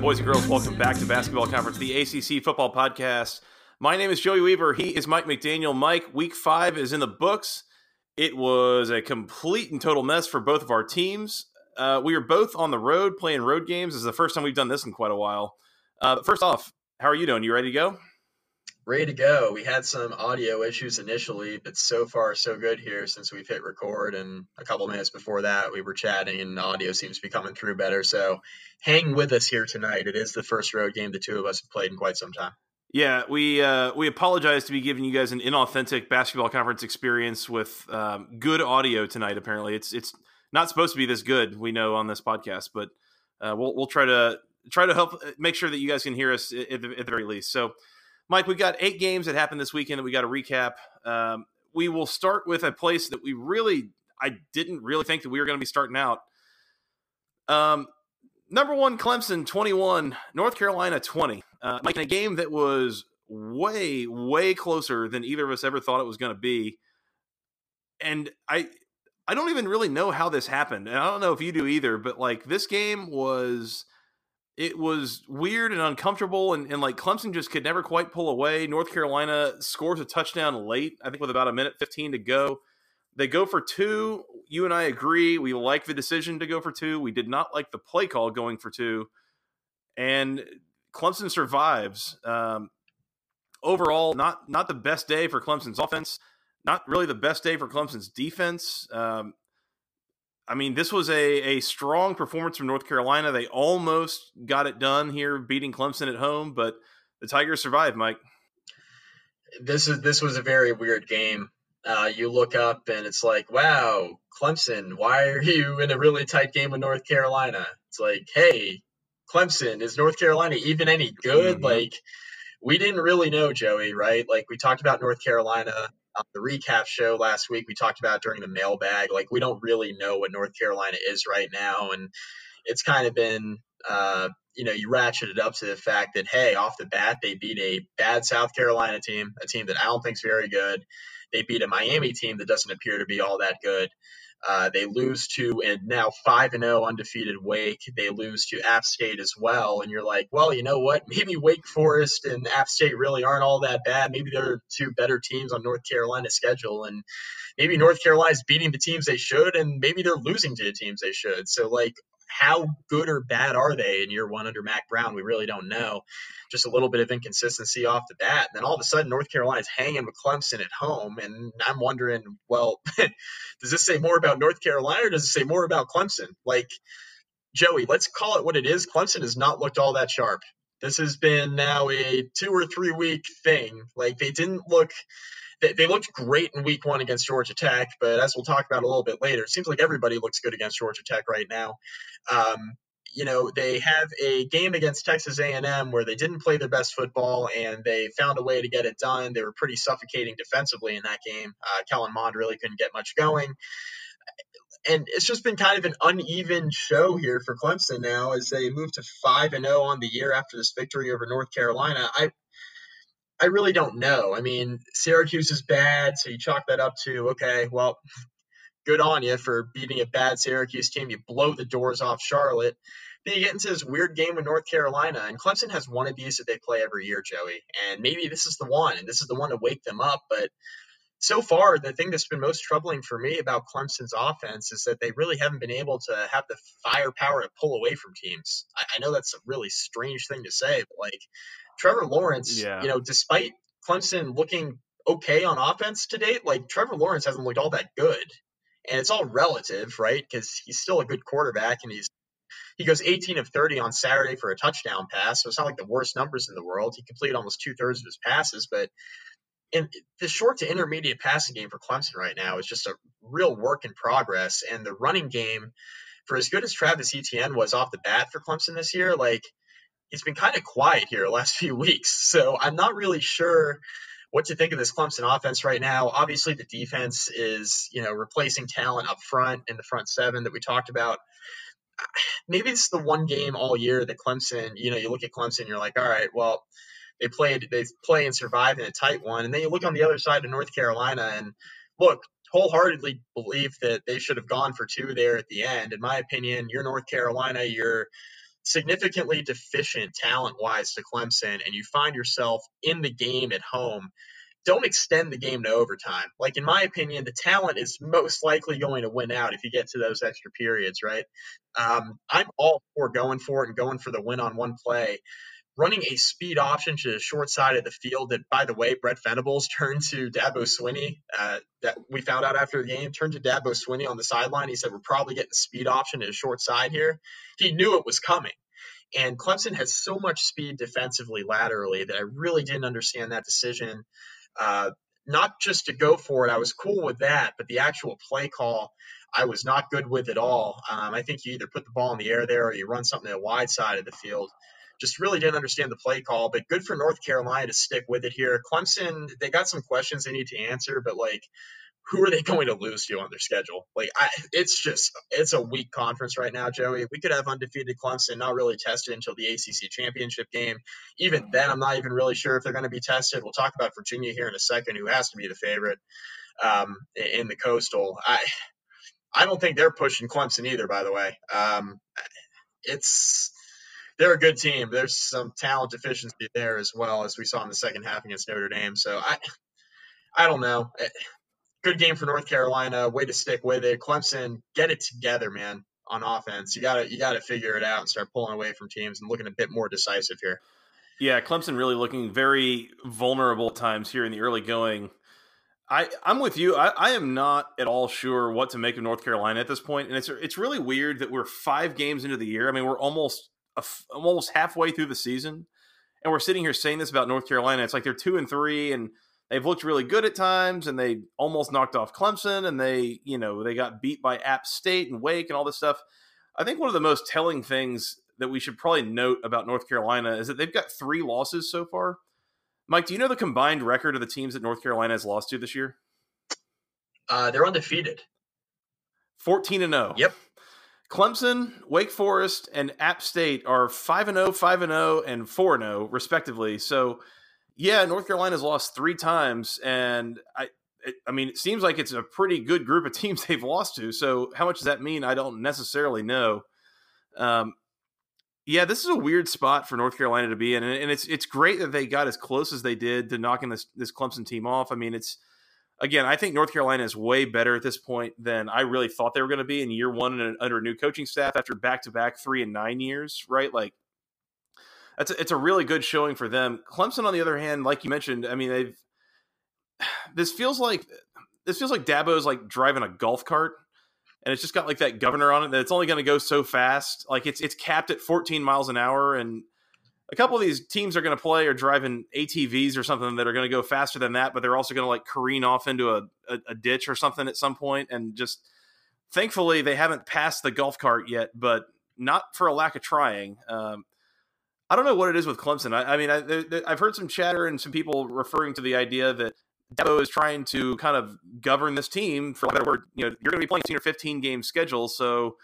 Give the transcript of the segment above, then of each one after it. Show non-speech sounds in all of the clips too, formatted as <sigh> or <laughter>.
Boys and girls, welcome back to Basketball Conference, the ACC Football Podcast. My name is Joey Weaver. He is Mike McDaniel. Mike, week five is in the books. It was a complete and total mess for both of our teams. Uh, we are both on the road playing road games. This is the first time we've done this in quite a while. Uh, first off, how are you doing? You ready to go? Ready to go. We had some audio issues initially, but so far so good here since we've hit record. And a couple minutes before that, we were chatting, and audio seems to be coming through better. So hang with us here tonight. It is the first road game the two of us have played in quite some time. Yeah, we uh, we apologize to be giving you guys an inauthentic basketball conference experience with um, good audio tonight. Apparently, it's it's not supposed to be this good. We know on this podcast, but uh, we'll we'll try to try to help uh, make sure that you guys can hear us at the, at the very least. So Mike, we got eight games that happened this weekend that we got to recap. Um, we will start with a place that we really, I didn't really think that we were going to be starting out. Um, number one, Clemson 21, North Carolina 20. Uh, Mike, in a game that was way, way closer than either of us ever thought it was going to be. And I, I don't even really know how this happened. And I don't know if you do either, but like this game was it was weird and uncomfortable and, and like clemson just could never quite pull away. North carolina scores a touchdown late i think with about a minute 15 to go. They go for two. You and i agree. We like the decision to go for two. We did not like the play call going for two. And clemson survives. Um, overall not not the best day for clemson's offense not really the best day for clemson's defense. Um, I mean, this was a, a strong performance from North Carolina. They almost got it done here, beating Clemson at home, but the Tigers survived, Mike. This is this was a very weird game. Uh, you look up and it's like, wow, Clemson, why are you in a really tight game with North Carolina? It's like, hey, Clemson, is North Carolina even any good? Mm-hmm. Like, we didn't really know, Joey, right? Like, we talked about North Carolina the recap show last week, we talked about during the mailbag. Like, we don't really know what North Carolina is right now. And it's kind of been, uh, you know, you ratchet it up to the fact that, hey, off the bat, they beat a bad South Carolina team, a team that I don't think is very good. They beat a Miami team that doesn't appear to be all that good. Uh, they lose to and now five and zero oh undefeated Wake. They lose to App State as well, and you're like, well, you know what? Maybe Wake Forest and App State really aren't all that bad. Maybe they're two better teams on North Carolina's schedule, and maybe North Carolina's beating the teams they should, and maybe they're losing to the teams they should. So like, how good or bad are they in year one under Mack Brown? We really don't know. Just a little bit of inconsistency off the bat. And then all of a sudden, North Carolina's hanging with Clemson at home. And I'm wondering, well, <laughs> does this say more about North Carolina or does it say more about Clemson? Like, Joey, let's call it what it is. Clemson has not looked all that sharp. This has been now a two or three week thing. Like, they didn't look they, they looked great in week one against Georgia Tech, but as we'll talk about a little bit later, it seems like everybody looks good against Georgia Tech right now. Um, you know they have a game against texas a&m where they didn't play their best football and they found a way to get it done. They were pretty suffocating defensively in that game. Uh, kellen mond really couldn't get much going. And it's just been kind of an uneven show here for clemson now as they move to 5 and 0 on the year after this victory over north carolina. I I really don't know. I mean, Syracuse is bad, so you chalk that up to okay, well, good on you for beating a bad Syracuse team. You blow the doors off Charlotte. Then you get into this weird game with North Carolina, and Clemson has one of these that they play every year, Joey. And maybe this is the one, and this is the one to wake them up. But so far, the thing that's been most troubling for me about Clemson's offense is that they really haven't been able to have the firepower to pull away from teams. I, I know that's a really strange thing to say, but like Trevor Lawrence, yeah. you know, despite Clemson looking okay on offense to date, like Trevor Lawrence hasn't looked all that good. and it's all relative, right? Because he's still a good quarterback, and he's he goes 18 of 30 on Saturday for a touchdown pass. So it's not like the worst numbers in the world. He completed almost two thirds of his passes, but in the short to intermediate passing game for Clemson right now is just a real work in progress. And the running game, for as good as Travis Etienne was off the bat for Clemson this year, like he's been kind of quiet here the last <laughs> few weeks. So I'm not really sure what to think of this Clemson offense right now. Obviously, the defense is, you know, replacing talent up front in the front seven that we talked about. <sighs> Maybe it's the one game all year that Clemson, you know, you look at Clemson, you're like, all right, well, they played, they play and survive in a tight one. And then you look on the other side of North Carolina and look, wholeheartedly believe that they should have gone for two there at the end. In my opinion, you're North Carolina, you're significantly deficient talent wise to Clemson, and you find yourself in the game at home. Don't extend the game to overtime. Like, in my opinion, the talent is most likely going to win out if you get to those extra periods, right? Um, I'm all for going for it and going for the win on one play running a speed option to the short side of the field that, by the way, Brent Venables <laughs> turned to Dabo Swinney. Uh, that we found out after the game, turned to Dabo Swinney on the sideline. He said, We're probably getting a speed option to the short side here. He knew it was coming. And Clemson has so much speed defensively laterally that I really didn't understand that decision. Uh, not just to go for it, I was cool with that, but the actual play call, I was not good with at all. Um, I think you either put the ball in the air there or you run something to the wide side of the field just really didn't understand the play call, but good for North Carolina to stick with it here. Clemson, they got some questions they need to answer, but like, who are they <laughs> going to lose to on their schedule? Like, I, it's just, it's a weak conference right now, Joey. We could have undefeated Clemson not really tested until the ACC championship game. Even then, I'm not even really sure if they're going to be tested. We'll talk about Virginia here in a second, who has to be the favorite um, in the Coastal. I, I don't think they're pushing Clemson either. By the way, um, it's they're a good team. There's some talent deficiency there as well as we saw in the second half against Notre Dame. So I, I don't know. Eh, good game for North Carolina. Way to stick with it. Clemson, get it together, man. On offense, you gotta you gotta figure it out and start pulling away from teams and looking a bit more decisive here. Yeah, Clemson really looking very vulnerable times here in the early going. I, I'm with you. I, I, am not at all sure what to make of North Carolina at this point, and it's it's really weird that we're five games into the year. I mean, we're almost almost halfway through the season, and we're sitting here saying this about North Carolina. It's like they're two and three, and they've looked really good at times, and they almost knocked off Clemson, and they you know they got beat by App State and Wake and all this stuff. I think one of the most telling things that we should probably note about North Carolina is that they've got three losses so far. Mike, do you know the combined record of the teams that North Carolina has lost to this year? Uh, they're undefeated. 14 and 0. Yep. Clemson, Wake Forest, and App State are 5 and 0, 5 and 0, and 4 and 0 respectively. So, yeah, North Carolina's lost 3 times and I it, I mean, it seems like it's a pretty good group of <laughs> teams they've lost to. So, how much does that mean? I don't necessarily know. Um, yeah, this is a weird spot for North Carolina to be in, and it's it's great that they got as close as they did to knocking this this Clemson team off. I mean, it's again, I think North Carolina is way better at this point than I really thought they were going to be in year one and under a new coaching staff after back to back three and nine years, right? Like, that's a, it's a really good showing for them. Clemson, on the other hand, like you mentioned, I mean, they've <sighs> this feels like this feels like Dabo's like driving a golf cart. And it's just got like that governor on it that it's only going to go so fast. Like it's it's capped at 14 miles an hour, and a couple of these teams are going to play or driving ATVs or something that are going to go faster than that, but they're also going to like careen off into a, a, a, ditch or something at some point. And just thankfully, they haven't passed the golf cart yet, but not for a lack of trying. Um, I don't know what it is with Clemson. I, I mean, I, have heard some chatter and some people referring to the idea that Dabo is trying to kind of govern this team, for a better word. You know, you're going to be playing 10 or 15 game schedule, so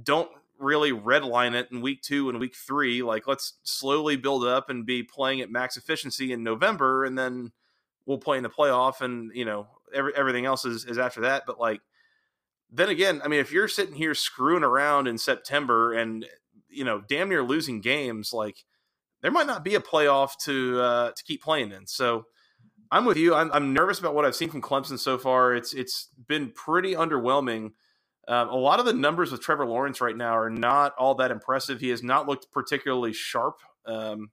don't really redline it in week two and week three. Like, let's slowly build up and be playing at max efficiency in November, and then we'll play in the playoff, and you know, every, everything else is, is after that. But like, then again, I mean, if you're sitting here screwing around in September and you know, damn near losing games, like there might not be a playoff to uh, to keep playing in. So. I'm with you. I'm, I'm nervous about what I've seen from Clemson so far. It's it's been pretty underwhelming um, a lot of the numbers with Trevor Lawrence right now are not all that impressive. He has not looked particularly sharp. Um,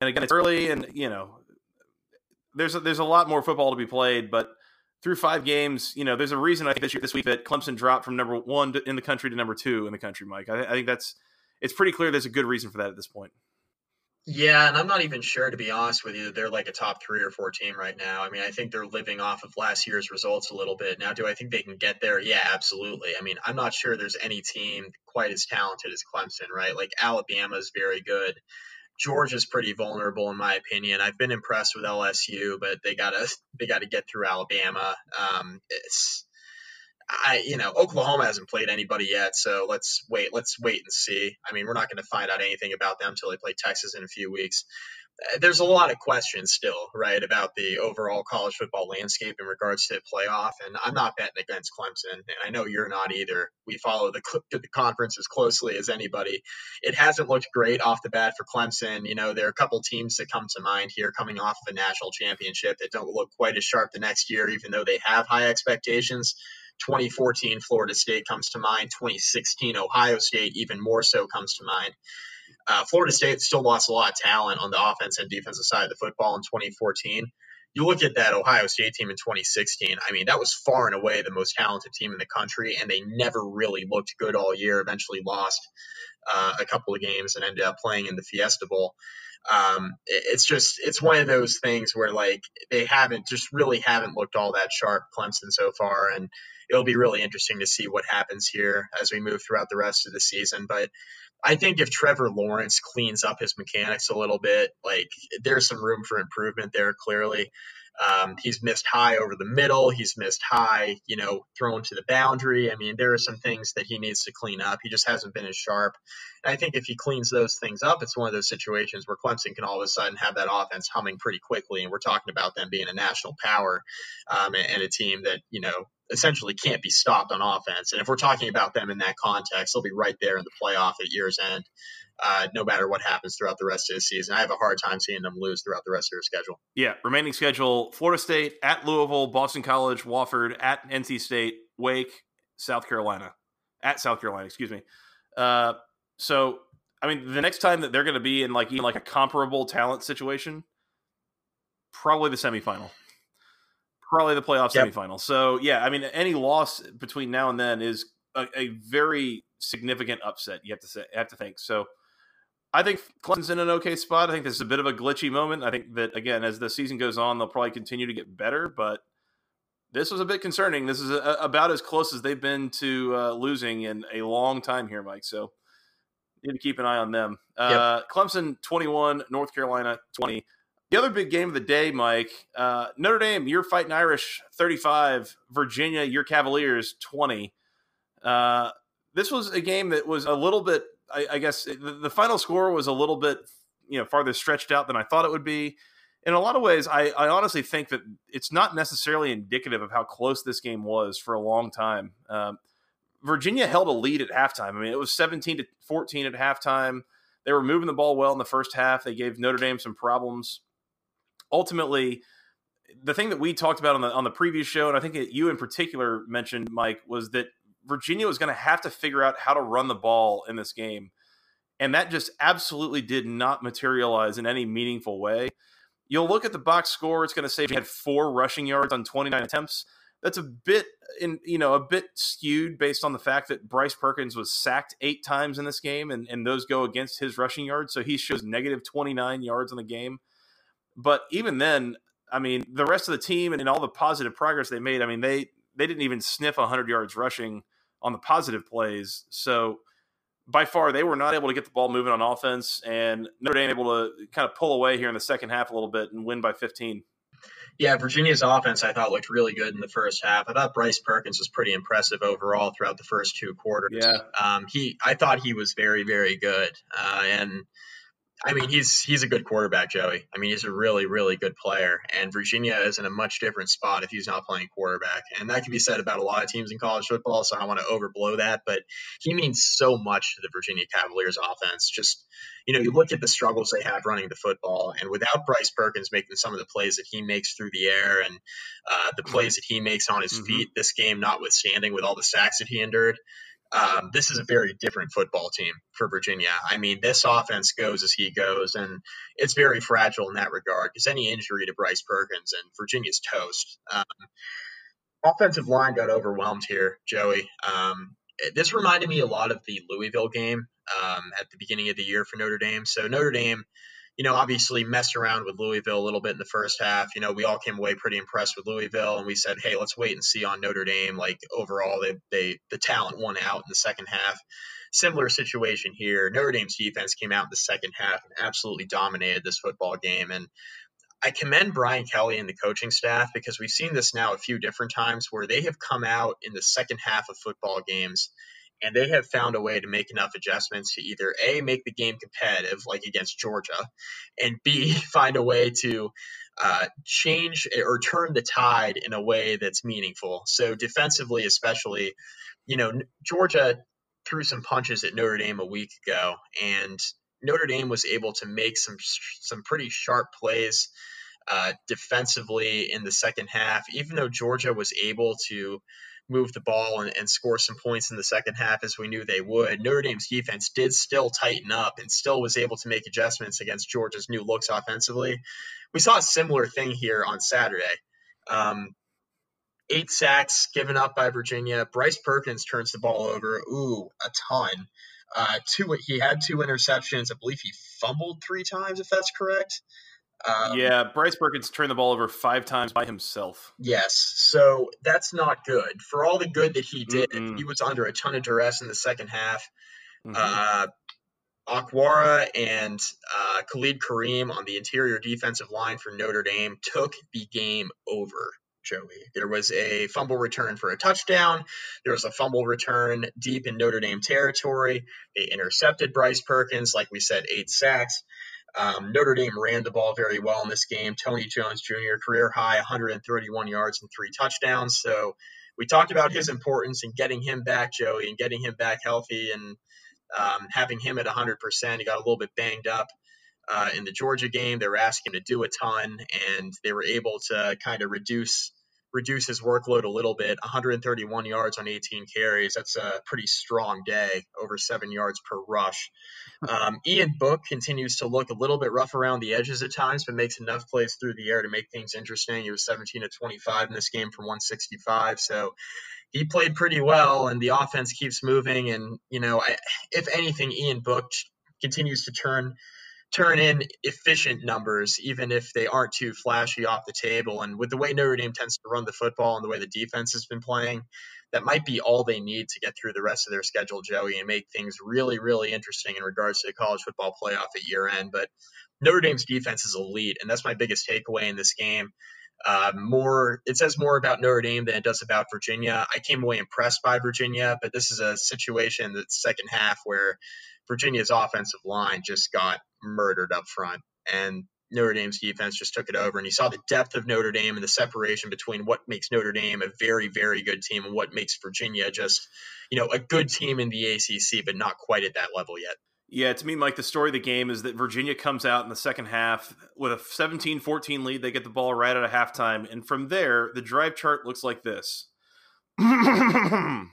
and again, it's early, and you know, there's a, there's a lot more football to be played. But through five games, you know, there's a reason I think this year, this week that Clemson dropped from number one to, in the country to number two in the country, Mike. I, I think that's it's pretty clear there's a good reason for that at this point. Yeah, and I'm not even sure to be honest with you. They're like a top three or four team right now. I mean, I think they're living off of last year's results a little bit. Now, do I think they can get there? Yeah, absolutely. I mean, I'm not sure there's any team quite as talented as Clemson, right? Like Alabama is very good. Georgia's pretty vulnerable in my opinion. I've been impressed with LSU, but they gotta <laughs> they gotta get through Alabama. Um, it's I, you know, Oklahoma hasn't played anybody yet, so let's wait. Let's wait and see. I mean, we're not going to find out anything about them until they play Texas in a few weeks. Uh, there's a lot of questions still, right, about the overall college football landscape in regards to the playoff. And I'm not betting against Clemson, and I know you're not either. We follow the, the conference as closely as anybody. It hasn't looked great off the bat for Clemson. You know, there are a couple teams that come to mind here coming off of a national championship that don't look quite as sharp the next year, even though they have high expectations. 2014 Florida State comes to mind. 2016 Ohio State, even more so, comes to mind. Uh, Florida State still lost a lot of talent on the offense and defensive side of the football in 2014. You look at that Ohio State team in 2016. I mean, that was far and away the most talented team in the country, and they never really looked good all year. Eventually, lost uh, a couple of games and ended up playing in the Fiesta Bowl. Um, it's just it's one of those things where like they haven't just really haven't looked all that sharp Clemson so far, and it'll be really interesting to see what happens here as we move throughout the rest of the season. But I think if Trevor Lawrence cleans up his mechanics a little bit, like there's some room for improvement there, clearly. Um, he's missed high over the middle. He's missed high, you know, thrown to the boundary. I mean, there are some things that he needs to clean up. He just hasn't been as sharp. And I think if he cleans those things up, it's one of those situations where Clemson can all of a sudden have that offense humming pretty quickly. And we're talking about them being a national power um, and, and a team that, you know, essentially can't be stopped on offense. And if we're talking about them in that context, they'll be right there in the playoff at year's end uh, no matter what happens throughout the rest of the season. I have a hard time seeing them lose throughout the rest of their schedule. Yeah, remaining schedule: Florida State at Louisville, Boston College, Wofford at NC State, Wake, South Carolina, at South Carolina. Excuse me. Uh, so, I mean, the next time that they're going to be in like even like a comparable talent situation, probably the semifinal. Probably the playoff yep. semifinal. So, yeah, I mean, any loss between now and then is a, a very significant upset. You have to say, have to think. So, I think Clemson's in an okay spot. I think this is a bit of a glitchy moment. I think that again, as the season goes on, they'll probably continue to get better. But this was a bit concerning. This is a, about as close as they've been to uh, losing in a long time here, Mike. So need to keep an eye on them. Uh, yep. Clemson twenty one, North Carolina twenty. The other big game of the day, Mike. Uh, Notre Dame, you're fighting Irish thirty five. Virginia, your Cavaliers twenty. Uh, this was a game that was a little bit I, I guess the, the, final score was a little bit, you know, farther stretched out than I thought it would be. In a lot of ways, I, I honestly think that it's not necessarily indicative of how close this game was for a long time. Um, Virginia held a lead at halftime. I mean, it was 17 to 14 at halftime. They were moving the ball well in the first half. They gave Notre Dame some problems. Ultimately, the thing that we talked about on the on the previous show, and I think you in particular mentioned, Mike, was that Virginia was going to have to figure out how to run the ball in this game. And that just absolutely did not materialize in any meaningful way. You'll look at the box score, it's going to say he had four rushing yards on 29 attempts. That's a bit in you know, a bit skewed based on the fact that Bryce Perkins was sacked eight times in this game, and, and those go against his rushing yards. So he shows negative 29 yards in the game. But even then, I mean, the rest of the team and, and all the positive progress they made, I mean, they they didn't even sniff 100 yards rushing on the positive plays. So by far, they were not able to get the ball moving on offense, and Notre Dame able to kind of pull away here in the second half a little bit and win by 15. Yeah, Virginia's offense I thought looked really good in the first half. I thought Bryce Perkins was pretty impressive overall throughout the first two quarters. Yeah, um, he I thought he was very very good, uh, and I mean, he's he's a good quarterback, Joey. I mean, he's a really really good player, and Virginia is in a much different spot if he's not playing quarterback, and that can be said about a lot of teams in college football. So I want to overblow that, but he means so much to the Virginia Cavaliers offense. Just you know, you look at the struggles they have running the football, and without Bryce Perkins making some of the plays that he makes through the air and uh, the plays that he makes on his mm-hmm. feet, this game notwithstanding, with all the sacks that he endured, um, this is a very different football team for Virginia. I mean, this offense goes as he goes, and it's very fragile in that regard because any injury to Bryce Perkins and Virginia's toast. Um, offensive line got overwhelmed here, Joey. Um, this reminded me a lot of the Louisville game um, at the beginning of the year for Notre Dame. So Notre Dame, you know, obviously messed around with Louisville a little bit in the first half. You know, we all came away pretty impressed with Louisville, and we said, hey, let's wait and see on Notre Dame. Like overall, they they the talent won out in the second half. Similar situation here. Notre Dame's defense came out in the second half and absolutely dominated this football game. And I commend Brian Kelly and the coaching staff because we've seen this now a few different times where they have come out in the second half of football games and they have found a way to make enough adjustments to either A, make the game competitive, like against Georgia, and B, <laughs> find a way to uh, change or turn the tide in a way that's meaningful. So, defensively, especially, you know, Georgia threw some punches at Notre Dame a week ago, and Notre Dame was able to make some some pretty sharp plays uh, defensively in the second half, even though Georgia was able to move the ball and, and, score some points in the second half as we knew they would. Notre Dame's defense did still tighten up and still was able to make adjustments against Georgia's new looks offensively. We saw a similar thing here on Saturday. Um, eight sacks given up by Virginia. Bryce Perkins turns the ball over. Ooh, a ton. Uh, two, he had two interceptions. I believe he fumbled three times, if that's correct. Um, yeah, Bryce Perkins turned the ball over five times by himself. Yes, so that's not good. For all the good that he did, mm he was under a ton of duress in the second half. Mm-hmm. Uh, Okwara and uh, Khalid Kareem on the interior defensive line for Notre Dame took the game over. Joey. There was a fumble return for a touchdown. There was a fumble return deep in Notre Dame territory. They intercepted Bryce Perkins, like we said, eight sacks. Um, Notre Dame ran the ball very well in this game. Tony Jones Jr. career high 131 yards and three touchdowns. So we talked about his importance in getting him back, Joey, and getting him back healthy and um, having him at 100%. He got a little bit banged up uh, in the Georgia game. They were asking him to do a ton, and they were able to kind of reduce reduce his workload a little bit. 131 yards on 18 carries. That's a pretty strong day, over seven yards per rush. Um, Ian Book continues to look a little bit rough around the edges at times, but makes enough plays through the air to make things interesting. He was 17 to 25 in this game for 165. So he played pretty well, and the offense keeps moving. And, you know, I, if anything, Ian Book continues to turn turn in efficient numbers, even if they aren't too flashy off the table. And with the way Notre Dame tends to run the football and the way the defense has been playing, that might be all they need to get through the rest of their schedule, Joey, and make things really, really interesting in regards to the college football playoff at year end. But Notre Dame's defense is elite, and that's my biggest takeaway in this game. Uh, more, it says more about Notre Dame than it does about Virginia. I came away impressed by Virginia, but this is a situation that's second half where Virginia's offensive line just got murdered up front, and Notre Dame's defense just took it over. And you saw the depth of Notre Dame and the separation between what makes Notre Dame a very, very good team and what makes Virginia just, you know, a good team in the ACC, but not quite at that level yet. Yeah, to me, Mike, the story of the game is that Virginia comes out in the second half with a 17 14 lead. They get the ball right out of halftime. And from there, the drive chart looks like this <clears throat> punt,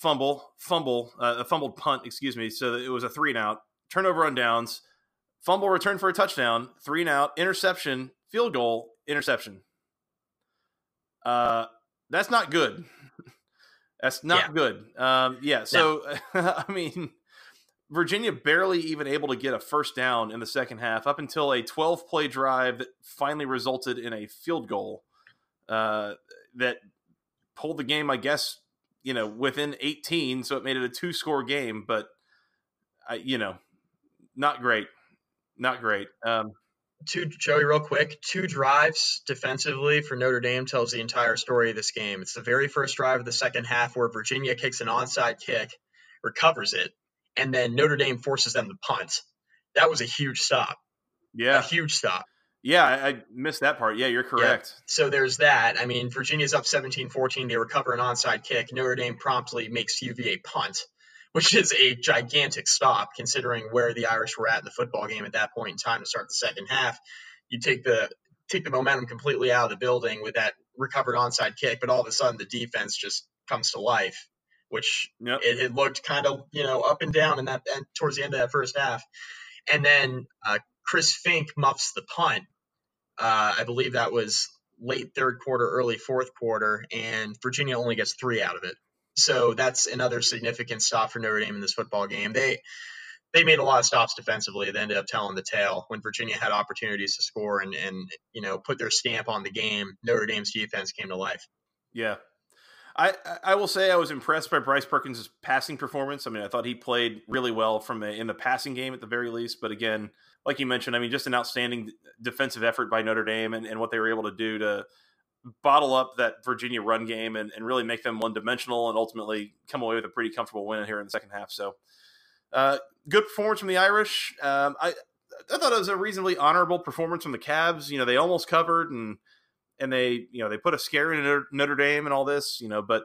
fumble, fumble, uh, a fumbled punt, excuse me. So it was a three and out, turnover on downs, fumble return for a touchdown, three and out, interception, field goal, interception. Uh, that's not good. <laughs> that's not yeah. good. Um, yeah. So, no. <laughs> I mean, Virginia barely even able to get a first down in the second half up until a 12 play drive that finally resulted in a field goal uh, that pulled the game, I guess, you know, within 18. So it made it a two score game, but, I, you know, not great. Not great. Um, two Joey, real quick. Two drives defensively for Notre Dame tells the entire story of this game. It's the very first drive of the second half where Virginia kicks an onside kick, recovers it, and then Notre Dame forces them to punt. That was a huge stop. Yeah, a huge stop. Yeah, I, missed that part. Yeah, you're correct. Yeah. So there's that. I mean, Virginia's up 17-14. They recover an onside kick. Notre Dame promptly makes UVA punt which is a gigantic stop considering where the Irish were at in the football game at that point in time to start the second half. You take the take the momentum completely out of the building with that recovered onside kick, but all of a sudden the defense just comes to life, which yep. it, it, looked kind of you know up and down in that and towards the end of that first half, and then uh, Chris Finke muffs the punt. Uh, I believe that was late third quarter, early fourth quarter, and Virginia only gets three out of it. So that's another significant stop for Notre Dame in this football game. They they made a lot of stops defensively. They ended up telling the tale when Virginia had opportunities to score and and you know put their stamp on the game. Notre Dame's defense came to life. Yeah, I I will say I was impressed by Bryce Perkins' passing performance. I mean, I thought he played really well from a, in the passing game at the very least. But again, like you mentioned, I mean, just an outstanding defensive effort by Notre Dame and, and what they were able to do to bottle up that Virginia run game and, and really make them one dimensional and ultimately come away with a pretty comfortable win here in the second half. So, uh, good performance from the Irish. Um, I I thought it was a reasonably honorable performance from the Cavs. You know, they almost covered and and they you know they put a scare in Notre Dame and all this. You know, but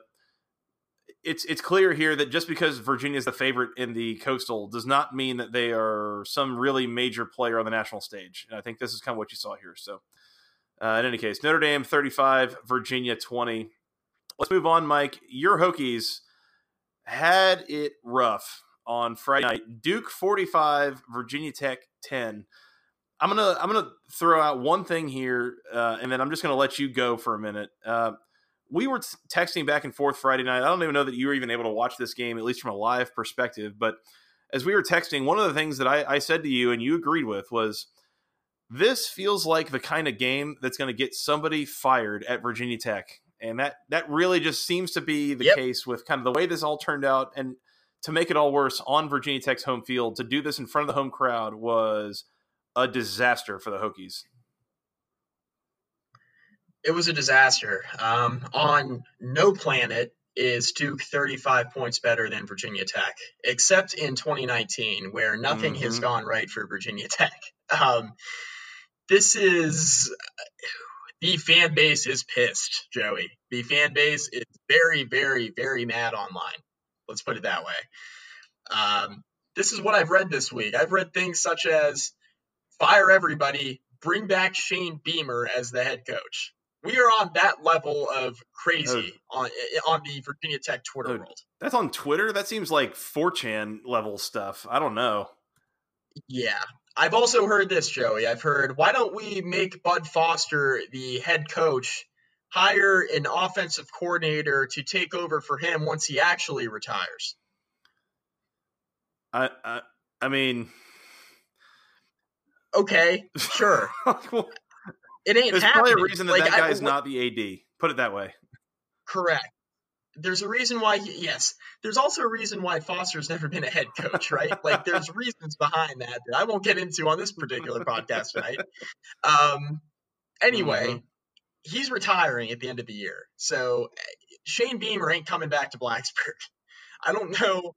it's it's clear here that just because Virginia is the favorite in the Coastal does not mean that they are some really major player on the national stage. And I think this is kind of what you saw here. So, uh, in any case, Notre Dame 35, Virginia 20. Let's move on, Mike. Your Hokies had it rough on Friday night. Duke 45, Virginia Tech 10. I'm gonna I'm gonna throw out one thing here, uh, and then I'm just gonna let you go for a minute. Uh, we were texting back and forth Friday night. I don't even know that you were even able to watch this game, at least from a live perspective. But as we were texting, one of the things that I, I said to you and you agreed with was this feels like the kind of game that's going to get somebody fired at Virginia Tech. And that that really just seems to be the yep. case with kind of the way this all turned out. And to make it all worse, on Virginia Tech's home field, to do this in front of the home crowd was a disaster for the Hokies. It was a disaster. Um, on no planet is Duke 35 points better than Virginia Tech, except in 2019, where nothing mm-hmm. has gone right for Virginia Tech. <laughs> Um, this is the fan base is pissed, Joey. The fan base is very, very, very mad online. Let's put it that way. Um, this is what I've read this week. I've read things such as fire everybody, bring back Shane Beamer as the head coach. We are on that level of crazy oh. on eh, on the Virginia Tech Twitter oh, world. That's on Twitter. That seems like 4chan level stuff. I don't know. Yeah. I've also heard this, Joey. I've heard, why don't we make Bud Foster the head coach, hire an offensive coordinator to take over for him once he actually retires? I I, I mean, okay, sure. <laughs> it ain't. Happening. There's happening. probably a reason that like, that guy is not the AD. Put it that way. Correct. There's a reason why. He, yes. There's also a reason why Foster's never been a head coach, right? like, there's reasons behind that that I won't get into on this particular podcast tonight. Um. Anyway. Mm-hmm. He's retiring at the end of the year. So Shane Beamer ain't coming back to Blacksburg. I don't know.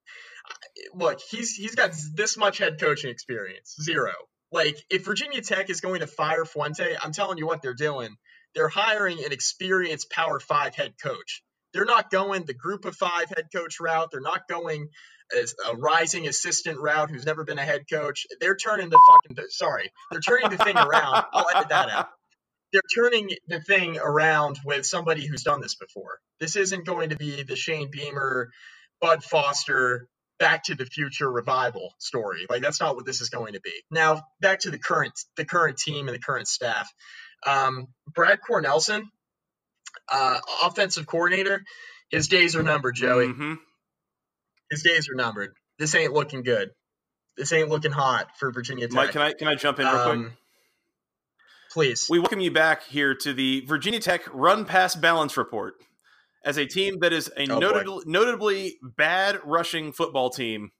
Look, he's he's got this much head coaching experience. Zero. Like, if Virginia Tech is going to fire Fuente, I'm telling you what they're doing. They're hiring an experienced Power Five head coach. They're not going the group of five head coach route. They're not going a rising assistant route who's never been a head coach. They're turning the fucking sorry, they're turning the thing around. I'll edit that out. They're turning the thing around with somebody who's done this before. This isn't going to be the Shane Beamer, Bud Foster, Back to the Future revival story. Like that's not what this is going to be. Now back to the current the current team and the current staff. Um, Brad Cornelsen, uh, offensive coordinator, his days are numbered, Joey. Mm-hmm. His days are numbered. This ain't looking good. This ain't looking hot for Virginia Tech. Mike, can I can I jump in real um, quick? Please. We welcome you back here to the Virginia Tech Run Pass Balance Report as a team that is a oh, notably, notably bad rushing football team.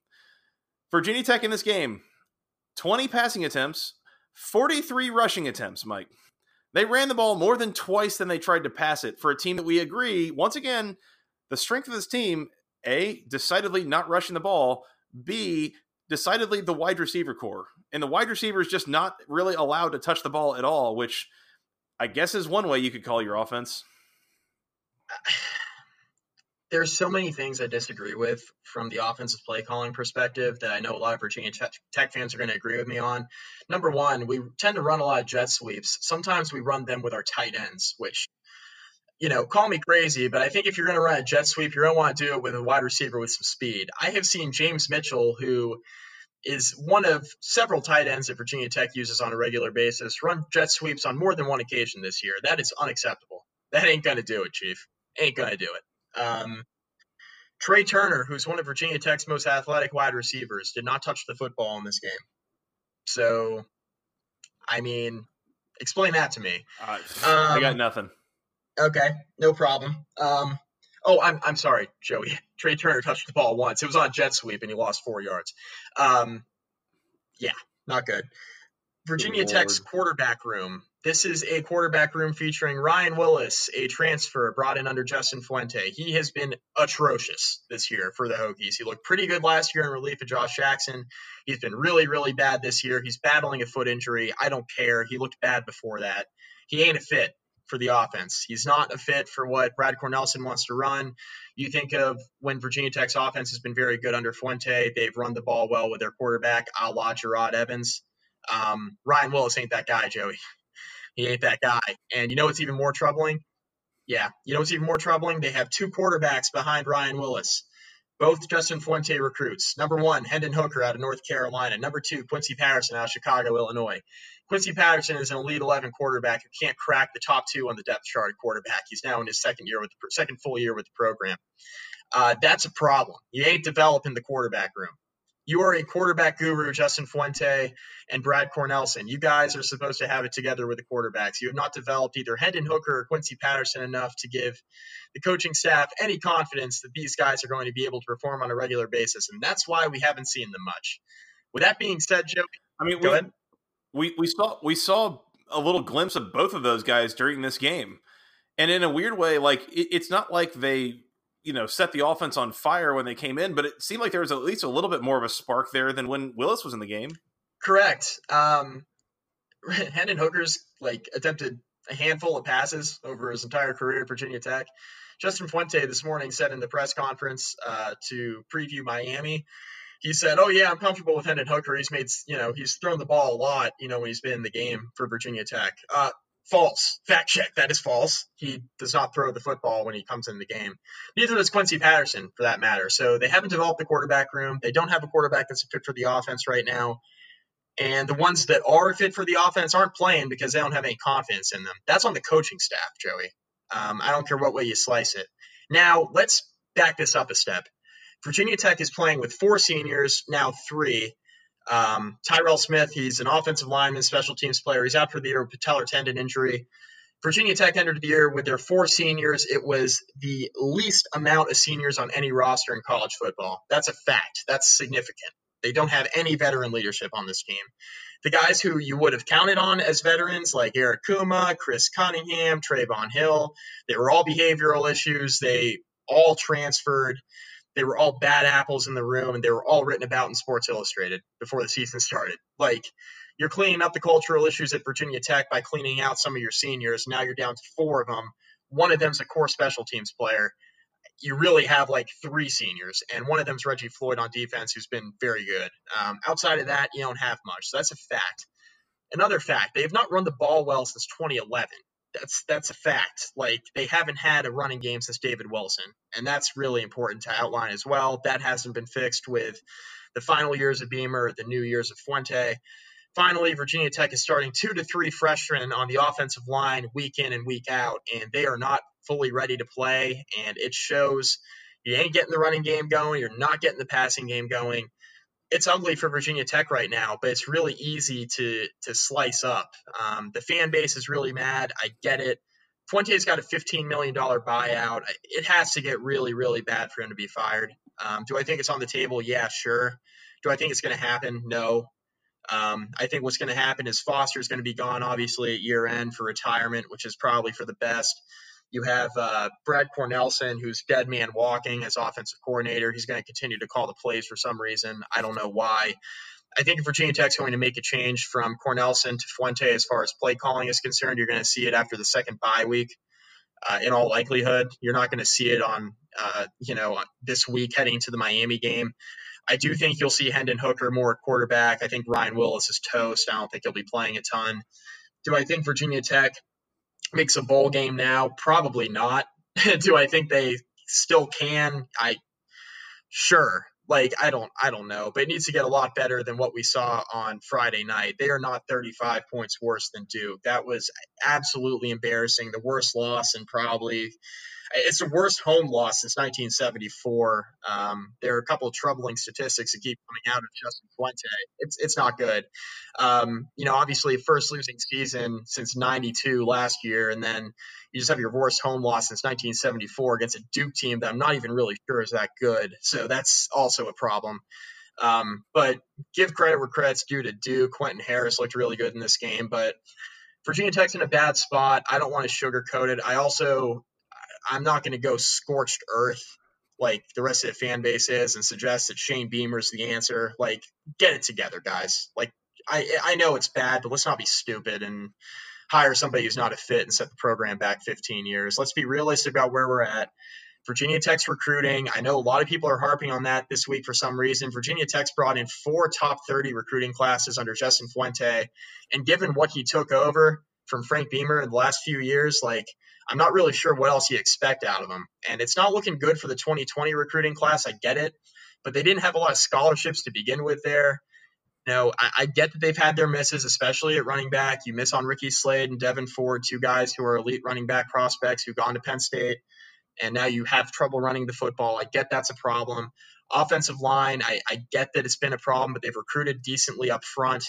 Virginia Tech in this game, 20 passing attempts, 43 rushing attempts, Mike. They ran the ball more than twice than they tried to pass it for a team that we agree, once again, the strength of this team, A, decidedly not rushing the ball, B, decidedly the wide receiver corps. And the wide receiver is just not really allowed to touch the ball at all, which I guess is one way you could call your offense. There's so many things I disagree with from the offensive play calling perspective that I know a lot of Virginia Tech fans are going to agree with me on. Number one, we tend to run a lot of jet sweeps. Sometimes we run them with our tight ends, which, you know, call me crazy, but I think if you're going to run a jet sweep, you're going to want to do it with a wide receiver with some speed. I have seen James Mitchell, who is one of several tight ends that Virginia Tech uses on a regular basis, run jet sweeps on more than one occasion this year. That is unacceptable. That ain't going to do it, Chief. Ain't to do it. Um, Tre Turner, who's one of Virginia Tech's most athletic wide receivers, did not touch the football in this game. So, I mean, explain that to me. Uh, um, I got um, nothing. Okay, no problem. Um, oh, I'm I'm sorry, Joey. <laughs> Tre Turner touched the ball once. It was on jet sweep, and he lost four yards. Um, yeah, not good. Virginia Tech's quarterback room. This is a quarterback room featuring Ryan Willis, a transfer brought in under Justin Fuente. He has been atrocious this year for the Hokies. He looked pretty good last year in relief of Josh Jackson. He's been really, really bad this year. He's battling a foot injury. I don't care. He looked bad before that. He ain't a fit for the offense. He's not a fit for what Brad Cornelsen wants to run. You think of when Virginia Tech's offense has been very good under Fuente. They've run the ball well with their quarterback, a la Jerod Evans. Um, Ryan Willis ain't that guy, Joey. He ain't that guy. And you know what's even more troubling? Yeah, you know what's even more troubling? They have two quarterbacks behind Ryan Willis, both Justin Fuente recruits. Number one, Hendon Hooker out of North Carolina. Number two, Quincy Patterson out of Chicago, Illinois. Quincy Patterson is an elite 11 quarterback who can't crack the top two on the depth chart quarterback. He's now in his second year with the second full year with the program. Uh, that's a problem. You ain't developing the quarterback room you are a quarterback guru, Justin Fuente and Brad Cornelsen. You guys are supposed to have it together with the quarterbacks. You have not developed either Hendon Hooker or Quincy Patterson enough to give the coaching staff any confidence that these guys are going to be able to perform on a regular basis. And that's why we haven't seen them much. With that being said, Joe, I mean, we, we, we saw we saw a little glimpse of both of those guys during this game. And in a weird way, like it, it's not like they you know set the offense on fire when they came in, but it seemed like there was at least a little bit more of a spark there than when Willis was in the game. Correct. Um, <laughs> Hendon Hooker's like attempted a handful of passes over his entire career at Virginia Tech. Justin Fuente this morning said in the press conference uh, to preview Miami, he said, "Oh yeah, I'm comfortable with Hendon Hooker. He's made, you know, he's thrown the ball a lot, you know, when he's been in the game for Virginia Tech." Uh, False. Fact check. That is false. He does not throw the football when he comes in the game. Neither does Quincy Patterson, for that matter. So they haven't developed the quarterback room. They don't have a quarterback that's fit for the offense right now. And the ones that are fit for the offense aren't playing because they don't have any confidence in them. That's on the coaching staff, Joey. Um, I don't care what way you slice it. Now, let's back this up a step. Virginia Tech is playing with four seniors, now three, um, Tyrell Smith, he's an offensive lineman, special teams player. He's out for the year with patellar tendon injury. Virginia Tech entered the year with their four seniors. It was the least amount of seniors on any roster in college football. That's a fact. That's significant. They don't have any veteran leadership on this team. The guys who you would have counted on as veterans, like Eric Kumah, Chris Cunningham, Trevon Hill, they were all behavioral issues. They all transferred. They were all bad apples in the room, and they were all written about in Sports Illustrated before the season started. Like, you're cleaning up the cultural issues at Virginia Tech by cleaning out some of your seniors. Now you're down to four of them. One of them's a core special teams player. You really have like three seniors, and one of them's Reggie Floyd on defense, who's been very good. Um, outside of that, you don't have much. So that's a fact. Another fact: they have not run the ball well since 2011 that's that's a fact. Like they haven't had a running game since David Wilson, and that's really important to outline as well. That hasn't been fixed with the final years of Beamer, the new years of Fuente. Finally, Virginia Tech is starting two to three freshmen on the offensive line week in and week out, and they are not fully ready to play, and it shows. You ain't getting the running game going. You're not getting the passing game going it's ugly for Virginia Tech right now, but it's really easy to to slice up. Um, the fan base is really mad. I get it. Fuente's got a $15 million buyout. It has to get really, really bad for him to be fired. Um, do I think it's on the table? Yeah, sure. Do I think it's going to happen? No. Um, I think what's going to happen is Foster is going to be gone, obviously, at year end for retirement, which is probably for the best. You have uh, Brad Cornelsen, who's dead man walking as offensive coordinator. He's going to continue to call the plays for some reason. I don't know why. I think Virginia Tech's going to make a change from Cornelsen to Fuente as far as play calling is concerned, you're going to see it after the second bye week. Uh, in all likelihood, you're not going to see it on, uh, you know, this week heading to the Miami game. I do think you'll see Hendon Hooker more at quarterback. I think Ryan Willis is toast. I don't think he'll be playing a ton. Do I think Virginia Tech makes a bowl game now? Probably not. <laughs> Do I think they still can? I sure, Like I don't I don't know, but it needs to get a lot better than what we saw on Friday night. They are not 35 points worse than Duke. That was absolutely embarrassing. The worst loss and probably it's the worst home loss since 1974. Um, there are a couple of troubling statistics that keep coming out of Justin Fuente. It's it's not good. Um, you know, obviously, first losing season since '92 last year, and then you just have your worst home loss since 1974 against a Duke team that I'm not even really sure is that good. So that's also a problem. Um, but give credit where credit's due to Duke. Quentin Harris looked really good in this game, but Virginia Tech's in a bad spot. I don't want to sugarcoat it. I also I'm not going to go scorched earth like the rest of the fan base is and suggest that Shane Beamer's the answer. Like, get it together, guys. Like, I I know it's bad, but let's not be stupid and hire somebody who's not a fit and set the program back 15 years. Let's be realistic about where we're at. Virginia Tech's recruiting. I know a lot of people are harping on that this week for some reason. Virginia Tech's brought in four top 30 recruiting classes under Justin Fuente. And given what he took over from Frank Beamer in the last few years, like I'm not really sure what else you expect out of them. And it's not looking good for the 2020 recruiting class. I get it, but they didn't have a lot of scholarships to begin with there. You know, I, I get that they've had their misses, especially at running back. You miss on Ricky Slade and Devyn Ford, two guys who are elite running back prospects who've gone to Penn State, and now you have trouble running the football. I get that's a problem. Offensive line, I, I get that it's been a problem, but they've recruited decently up front.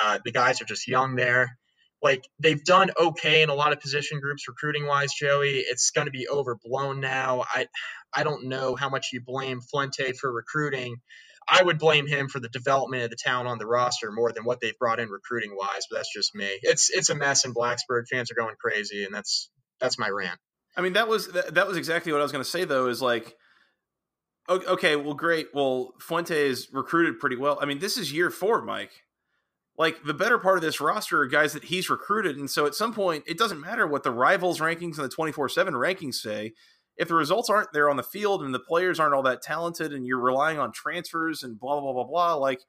Uh, the guys are just young there like they've done okay in a lot of position groups recruiting wise joey. It's going to be overblown now. I i don't know how much you blame fuente for recruiting. I would blame him for the development of the talent on the roster more than what they've brought in recruiting wise but that's just me. It's it's a mess in blacksburg. Fans are going crazy and that's that's my rant. I mean that was that was exactly what i was going to say though is like okay well great. Well fuente is recruited pretty well. I mean this is year four mike like the better part of this roster are guys that he's recruited. And so at some point, it doesn't matter what the rivals rankings and the 24 7 rankings say. If the results aren't there on the field and the players aren't all that talented and you're relying on transfers and blah, blah, blah, blah, like